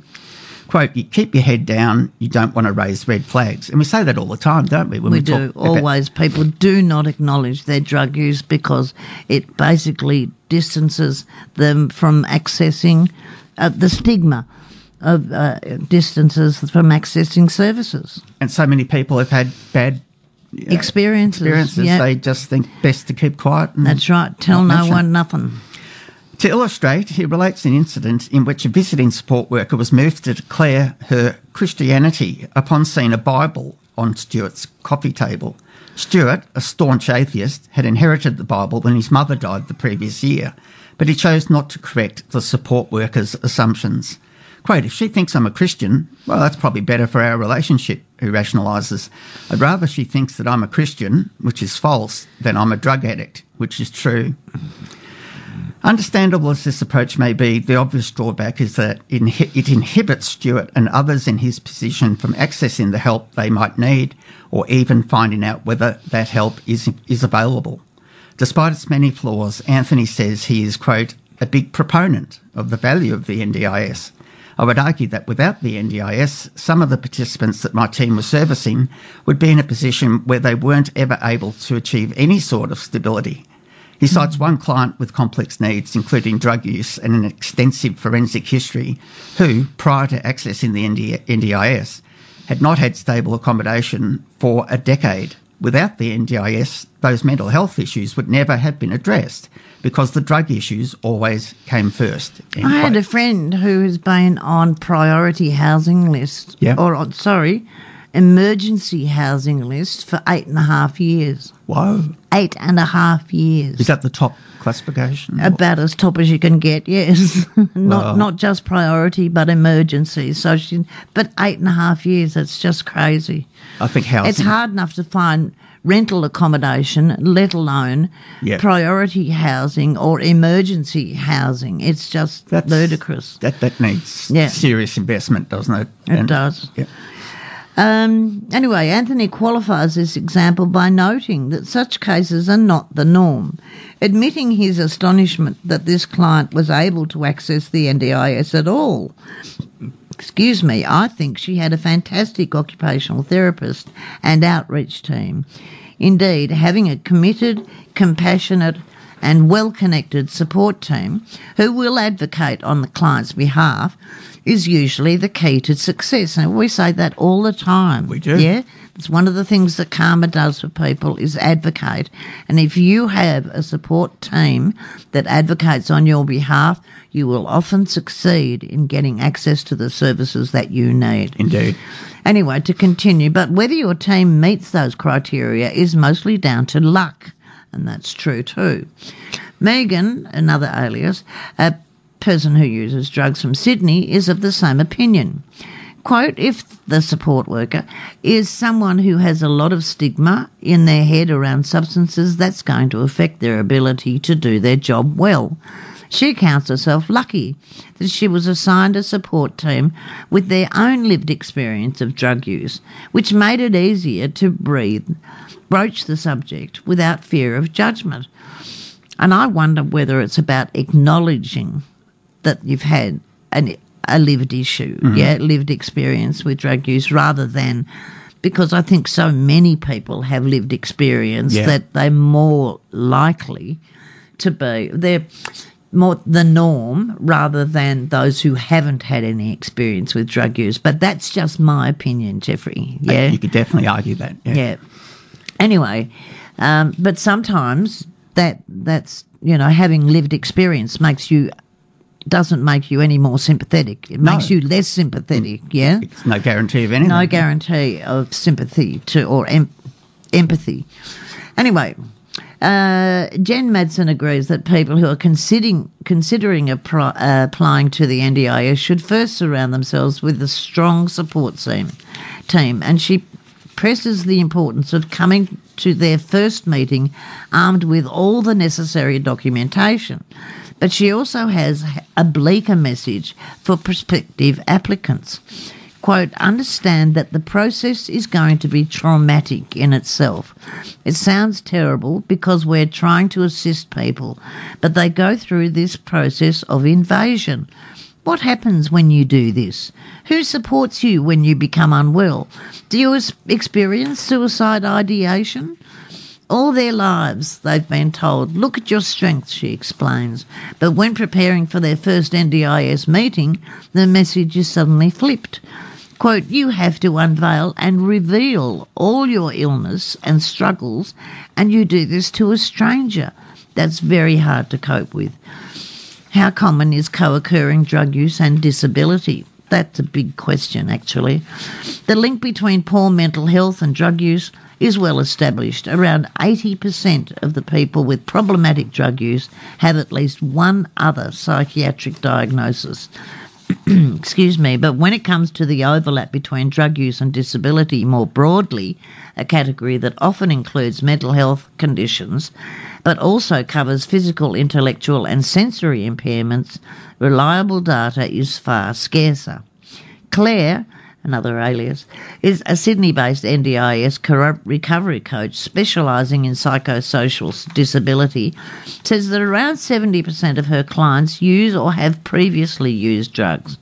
Quote, you keep your head down, you don't want to raise red flags. And we say that all the time, don't we? When We do. talk about- Always people do not acknowledge their drug use because it basically distances them from accessing uh, the stigma of uh, distances from accessing services. and so many people have had bad Experiences. experiences. yeah. They just think best to keep quiet. And That's right. Tell no mention one nothing. To illustrate, he relates an incident in which a visiting support worker was moved to declare her Christianity upon seeing a Bible on Stuart's coffee table. Stuart, a staunch atheist, had inherited the Bible when his mother died the previous year, but he chose not to correct the support worker's assumptions. Quote, if she thinks I'm a Christian, well, that's probably better for our relationship, he rationalises. I'd rather she thinks that I'm a Christian, which is false, than I'm a drug addict, which is true. Understandable as this approach may be, the obvious drawback is that it inhibits Stewart and others in his position from accessing the help they might need or even finding out whether that help is, is available. Despite its many flaws, Anthony says he is, quote, a big proponent of the value of the NDIS. I would argue that without the NDIS, some of the participants that my team was servicing would be in a position where they weren't ever able to achieve any sort of stability. He hmm. cites one client with complex needs, including drug use and an extensive forensic history, who, prior to accessing the ND- NDIS, had not had stable accommodation for a decade. Without the NDIS, those mental health issues would never have been addressed because the drug issues always came first. I had a friend who has been on priority housing list, or on, sorry, emergency housing list for eight and a half years. Whoa. Eight and a half years. Is that the top classification? about as top as you can get. Yes, not Wow. not just priority, but emergency. So she, but eight and a half years. that's just crazy. I think housing. It's hard enough to find rental accommodation, let alone Yeah. priority housing or emergency housing. It's just That's- ludicrous. That that needs Yeah. serious investment, doesn't it? It does. Yeah. Um, anyway, Anthony qualifies this example by noting that such cases are not the norm, admitting his astonishment that this client was able to access the NDIS at all. Excuse me, I think she had a fantastic occupational therapist and outreach team. Indeed, having a committed, compassionate, and well connected support team who will advocate on the client's behalf is usually the key to success. And we say that all the time. We do. Yeah. It's one of the things that CAHMA does for people is advocate. And if you have a support team that advocates on your behalf, you will often succeed in getting access to the services that you need. Indeed. Anyway, to continue, but whether your team meets those criteria is mostly down to luck, and that's true too. Megan, another alias, a person who uses drugs from Sydney, is of the same opinion. Quote, if the support worker is someone who has a lot of stigma in their head around substances, that's going to affect their ability to do their job well. She counts herself lucky that she was assigned a support team with their own lived experience of drug use, which made it easier to breathe, broach the subject without fear of judgment. And I wonder whether it's about acknowledging that you've had an, a lived issue, mm-hmm. yeah, lived experience with drug use, rather than because I think so many people have lived experience Yeah. that they're more likely to be they're more the norm rather than those who haven't had any experience with drug use. But that's just my opinion, Geoffrey. Uh, yeah. You could definitely argue that. Yeah. Yeah. Anyway, um, but sometimes that that's you know having lived experience makes you doesn't make you any more sympathetic. It No. makes you less sympathetic. Yeah. It's no guarantee of anything. No guarantee of sympathy to or em- empathy. Anyway, uh, Jen Madsen agrees that people who are considering considering appro- uh, applying to the NDIS should first surround themselves with a strong support team. Team, and she presses the importance of coming to their first meeting armed with all the necessary documentation. But she also has a bleaker message for prospective applicants quote, understand that the process is going to be traumatic in itself. It sounds terrible because we're trying to assist people, but they go through this process of invasion. What happens when you do this? Who supports you when you become unwell? Do you experience suicide ideation? All their lives, they've been told, look at your strengths, she explains. But when preparing for their first NDIS meeting, the message is suddenly flipped. Quote, you have to unveil and reveal all your illness and struggles, and you do this to a stranger. That's very hard to cope with. How common is co occurring drug use and disability? That's a big question, actually. The link between poor mental health and drug use is well established. Around 80% of the people with problematic drug use have at least one other psychiatric diagnosis. Excuse me, but when it comes to the overlap between drug use and disability more broadly, a category that often includes mental health conditions, but also covers physical, intellectual, and sensory impairments, reliable data is far scarcer. Claire, another alias, is a Sydney based NDIS recovery coach specialising in psychosocial disability, says that around 70% of her clients use or have previously used drugs.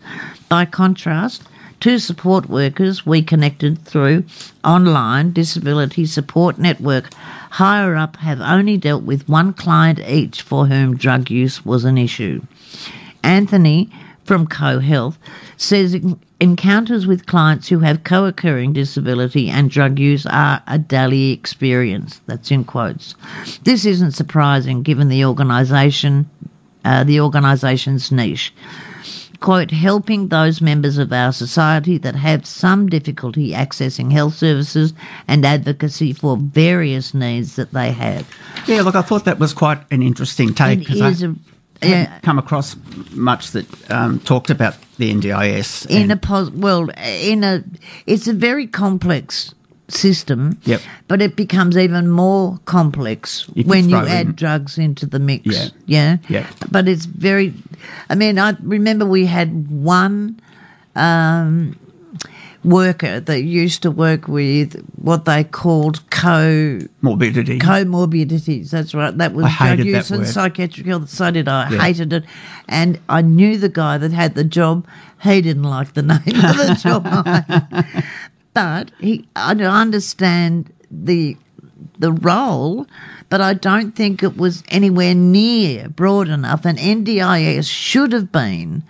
By contrast, two support workers we connected through online disability support network Hireup have only dealt with one client each for whom drug use was an issue. Anthony from CoHealth says encounters with clients who have co occurring disability and drug use are a daily experience. That's in quotes. This isn't surprising given the organisation, uh, the organisation's niche. Quote, helping those members of our society that have some difficulty accessing health services and advocacy for various needs that they have. Yeah, look, I thought that was quite an interesting take because I a, yeah, come across much that um, talked about the NDIS. in a pos- well, in a, it's a very complex system. Yep. But it becomes even more complex you when you add in- drugs into the mix. Yeah. Yeah. Yeah. But it's very. I mean, I remember we had one. Um, worker that used to work with what they called co morbidity. comorbidities. That's right. That was drug use and psychiatric health. So did I. Yeah. Hated it, and I knew the guy that had the job. He didn't like the name of the job. but he. I understand the the role. But I don't think it was anywhere near broad enough. And NDIS should have been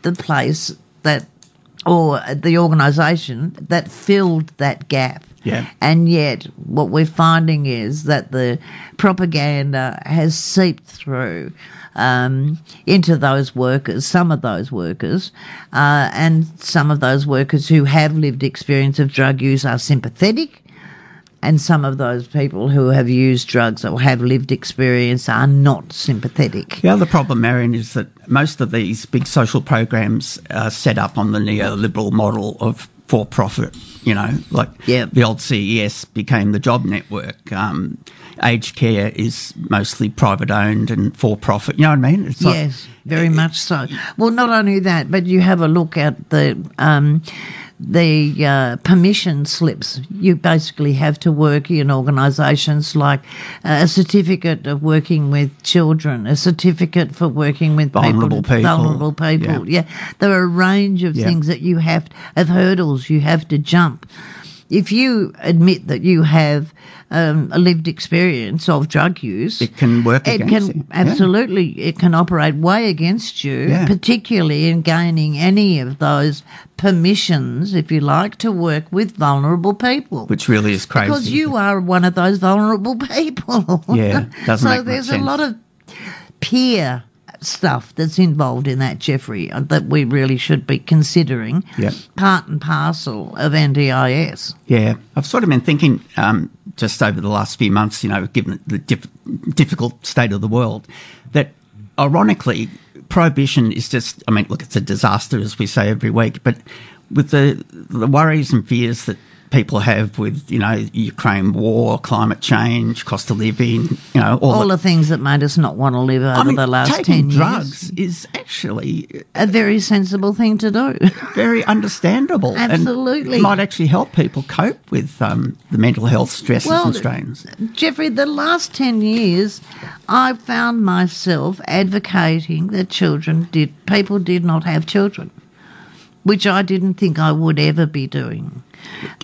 the place that, or the organisation that filled that gap. Yeah. And yet, what we're finding is that the propaganda has seeped through um, into those workers, some of those workers, uh, and some of those workers who have lived experience of drug use are sympathetic. And some of those people who have used drugs or have lived experience are not sympathetic. The other problem, Marion, is that most of these big social programs are set up on the neoliberal model of for profit. You know, like Yeah. the old CES became the job network. Um, aged care is mostly private owned and for profit. You know what I mean? It's like- yes, very much so. Well, not only that, but you have a look at the um, the uh, permission slips. You basically have to work in organisations like uh, a certificate of working with children, a certificate for working with Vulnerable people. vulnerable people. Yeah. there are a range of Yeah. things that you have of hurdles you have to jump. If you admit that you have um, a lived experience of drug use, It can work it against can you. Yeah. absolutely it can operate way against you Yeah. particularly in gaining any of those permissions if you like to work with vulnerable people which really is crazy. because you are one of those vulnerable people Yeah, doesn't so there's a lot of peer stuff that's involved in that Geoffrey uh, that we really should be considering. Yeah. part and parcel of ndis Yeah, I've sort of been thinking um, just over the last few months, you know, given the diff- difficult state of the world, that ironically, prohibition is just, I mean, look, it's a disaster, as we say every week, but with the, the worries and fears that people have with, you know, Ukraine war, climate change, cost of living, you know, all, all the, the things that made us not want to live over I mean, the last taking 10 years drugs is actually a very sensible thing to do very understandable. Absolutely. And might actually help people cope with um, the mental health stresses Well, and strains. Geoffrey, the last 10 years, I found myself advocating that children did, people did not have children, which I didn't think I would ever be doing.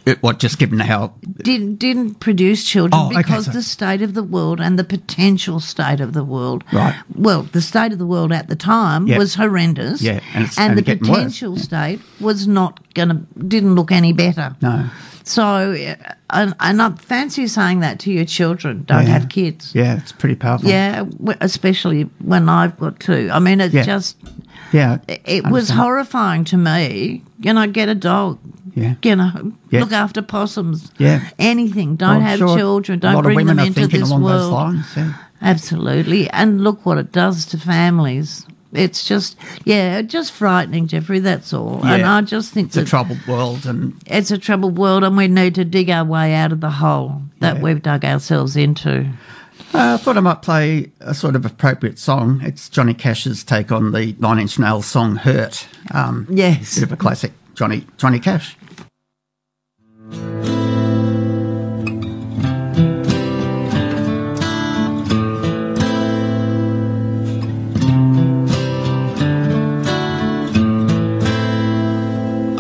It, what, just given how Didn't, didn't produce children Oh, okay, because so- the state of the world and the potential state of the world. Right. Well, the state of the world at the time Yeah. was horrendous. Yeah, and and the getting worse. potential state was not to, didn't look any better. No. So, uh, and, and I fancy saying that to your children. Don't Yeah. have kids. Yeah, it's pretty powerful. Yeah, especially when I've got two. I mean, it's Yeah. just, yeah. it was horrifying to me. You know, get a dog. Yeah. You know, Yeah. look after possums. Yeah. Anything. Don't Well, have sure children. Don't bring them into this along those world. lines. Yeah. Absolutely. And look what it does to families. It's just, yeah, just frightening, Geoffrey. That's all. And I just think It's a troubled world, and it's a troubled world, and we need to dig our way out of the hole that Yeah. we've dug ourselves into. Uh, I thought I might play a sort of appropriate song. It's Johnny Cash's take on the Nine Inch Nails song "Hurt." Um, Yes. bit of a classic, Johnny Johnny Cash.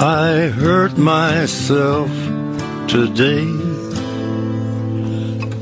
I hurt myself today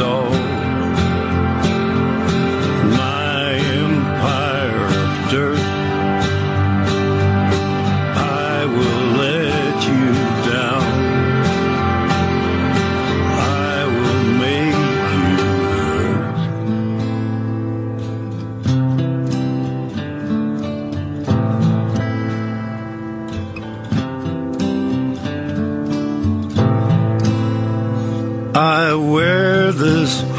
all.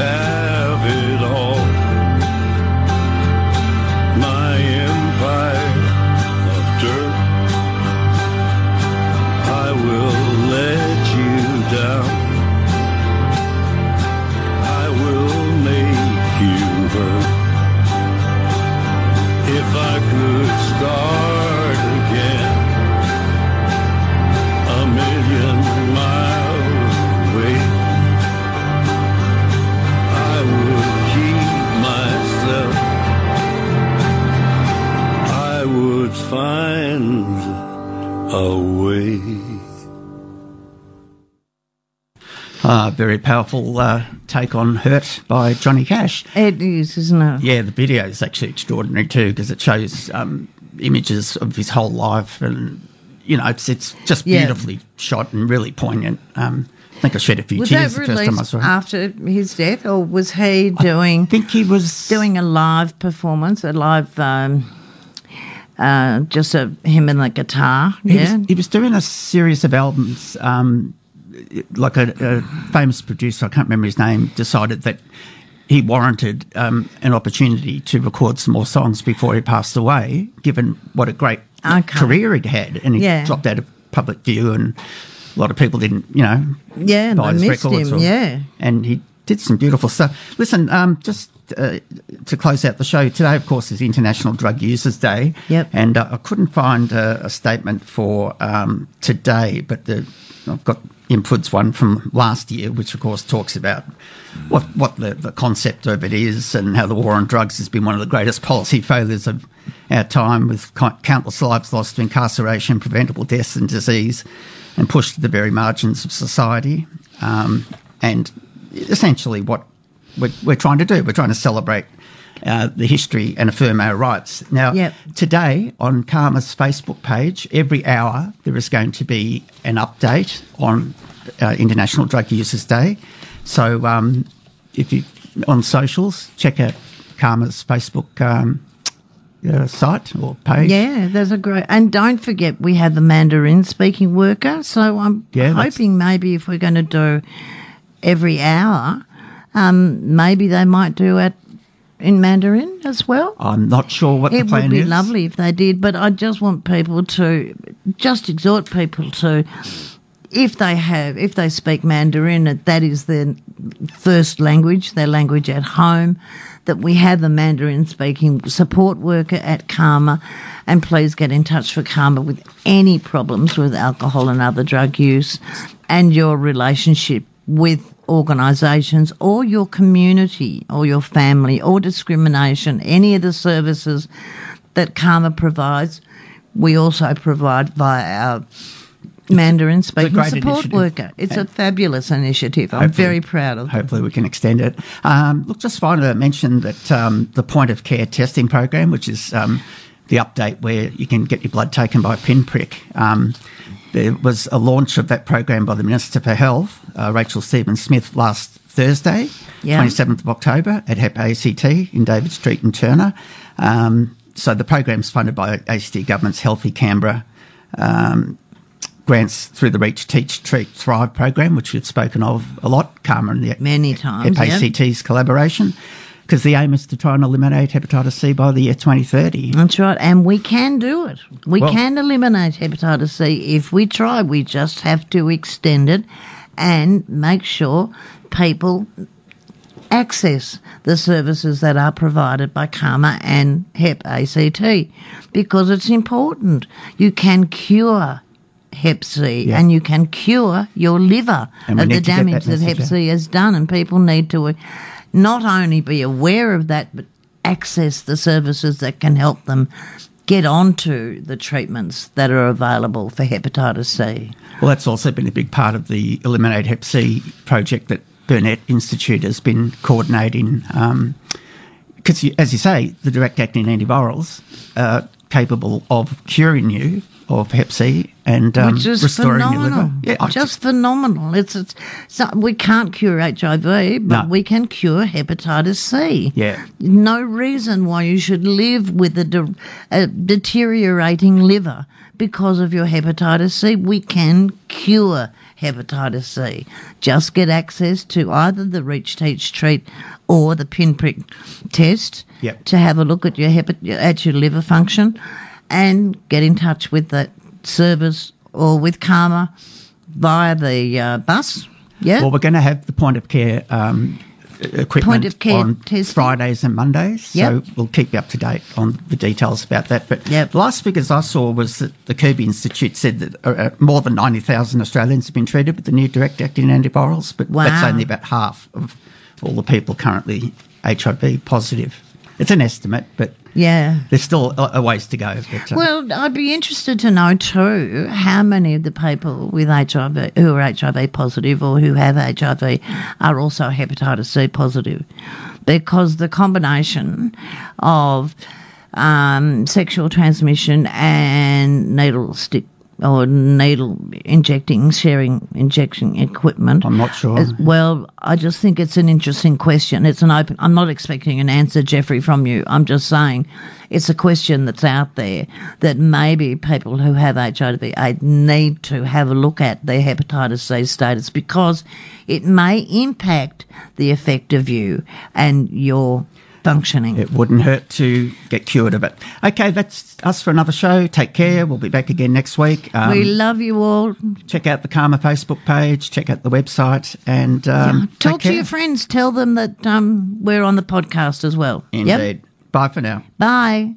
could a way. Uh, very powerful uh, take on Hurt by Johnny Cash. It is, isn't it? Yeah, the video is actually extraordinary too because it shows um, images of his whole life and, you know, it's, it's just Yeah. beautifully shot and really poignant. Um, I think I shed a few Was tears that the first time I saw it. after his death, or was he doing I think he was doing a live performance, a live, um, uh, just a, him and the guitar? He, yeah. was, he was doing a series of albums. Um, like a, a famous producer, I can't remember his name, decided that he warranted um, an opportunity to record some more songs before he passed away, given what a great Okay. career he'd had. And he Yeah. dropped out of public view, and a lot of people didn't, you know, yeah, buy his missed records. him. or- yeah. and he did some beautiful stuff. Listen, um, just uh, to close out the show today, of course, is International Drug Users Day. Yep. And uh, I couldn't find a, a statement for um, today, but the, I've got inputs one from last year, which of course talks about what what the, the concept of it is and how the war on drugs has been one of the greatest policy failures of our time, with countless lives lost to incarceration, preventable deaths and disease, and pushed to the very margins of society. Um, and essentially, what we're, we're trying to do, we're trying to celebrate uh, the history and affirm our rights. Now, Yep. today on CAHMA's Facebook page, every hour there is going to be an update on uh, International Drug Users Day. So, um, if you on socials, check out CAHMA's Facebook um, uh, site or page. Yeah, there's a great. And don't forget, we have the Mandarin speaking worker. So I'm Yeah, hoping maybe if we're going to do every hour, um, maybe they might do it in Mandarin as well. I'm not sure what the plan is. It would be lovely if they did, but I just want people to just exhort people to, if they have, if they speak Mandarin, that that is their first language, their language at home, that we have a Mandarin speaking support worker at CAHMA. And please get in touch for CAHMA with any problems with alcohol and other drug use and your relationship with organisations or your community or your family or discrimination, any of the services that CAHMA provides, we also provide via our Mandarin speaking support initiative. worker. It's a fabulous initiative. I'm very proud of it. Hopefully, we can extend it. Um, look, just finally, I mentioned that um, the point of care testing program, which is um, the update where you can get your blood taken by a pinprick. Um, there was a launch of that program by the Minister for Health, uh, Rachel Stephen-Smith, last Thursday, Yeah. 27th of October at HEP ACT in David Street in Turner. Um, so the program's funded by ACT Government's Healthy Canberra um, grants through the Reach, Teach, Treat, Thrive program, which we've spoken of a lot, Karma and the Many times, yeah. ACT's collaboration, because the aim is to try and eliminate hepatitis C by the year 2030. That's right, and we can do it. We Well- can eliminate hepatitis C if we try. We just have to extend it and make sure people access the services that are provided by CAHMA and HEP ACT because it's important. You can cure Hep C Yeah. and you can cure your liver of the need to get damage that that, Hep C has done, and people need to not only be aware of that, but access the services that can help them get onto the treatments that are available for hepatitis C. Well, that's also been a big part of the Eliminate Hep C project that Burnet Institute has been coordinating. Um, because, you as you say, the direct acting antivirals are capable of curing you of Hep C and um, which is restoring your phenomenal. liver. Yeah, I- just phenomenal. It's, it's so we can't cure HIV, but No. we can cure hepatitis C. Yeah. no reason why you should live with a, de- a deteriorating liver because of your hepatitis C. We can cure hepatitis C. Just get access to either the Reach, Teach, Treat or the pinprick test Yep. to have a look at your hepat- at your liver function, and get in touch with the service or with CAHMA via the uh, bus. Yeah. Well, we're going to have the point of care um, equipment Point of care on testing. Fridays and Mondays. Yep. So we'll keep you up to date on the details about that. But Yep. the last figures I saw was that the Kirby Institute said that uh, uh, more than 90,000 Australians have been treated with the new direct acting antivirals, but that's only about half of all the people currently HIV positive. It's an estimate, but yeah. there's still a, a ways to go. But, uh, Well, I'd be interested to know too how many of the people with HIV who are HIV positive or who have HIV are also hepatitis C positive, because the combination of um, sexual transmission and needle stick or needle injecting, sharing injection equipment. I'm not sure. well, I just think it's an interesting question. It's an open. I'm not expecting an answer, Geoffrey, from you. I'm just saying it's a question that's out there that maybe people who have HIV AIDS need to have a look at their hepatitis C status because it may impact the effect of you and your functioning. It wouldn't hurt to get cured of it. Okay, that's us for another show. Take care. We'll be back again next week. Um, we love you all. check out the CAHMA Facebook page, check out the website, and um, take Talk to care. your friends. Tell them that um, we're on the podcast as well. Yep. Indeed. Bye for now. Bye.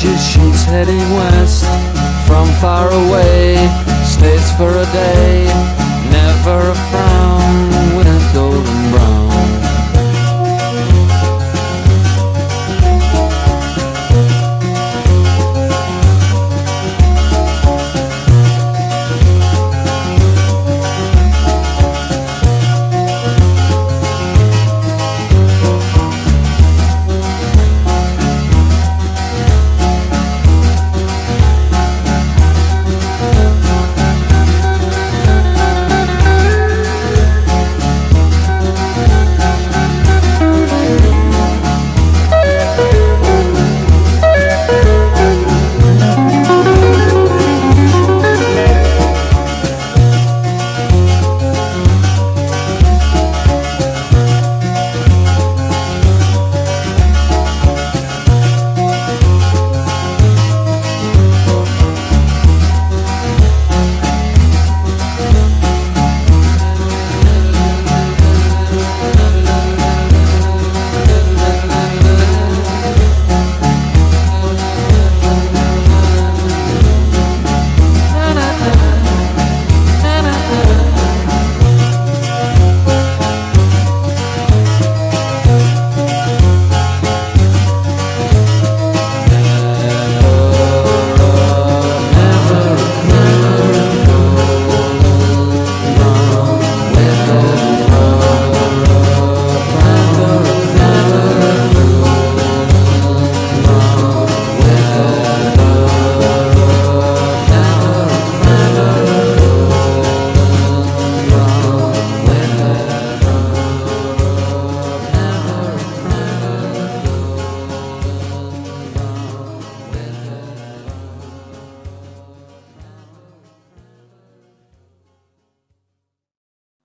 she's heading west. From far away, stays for a day, never a frown.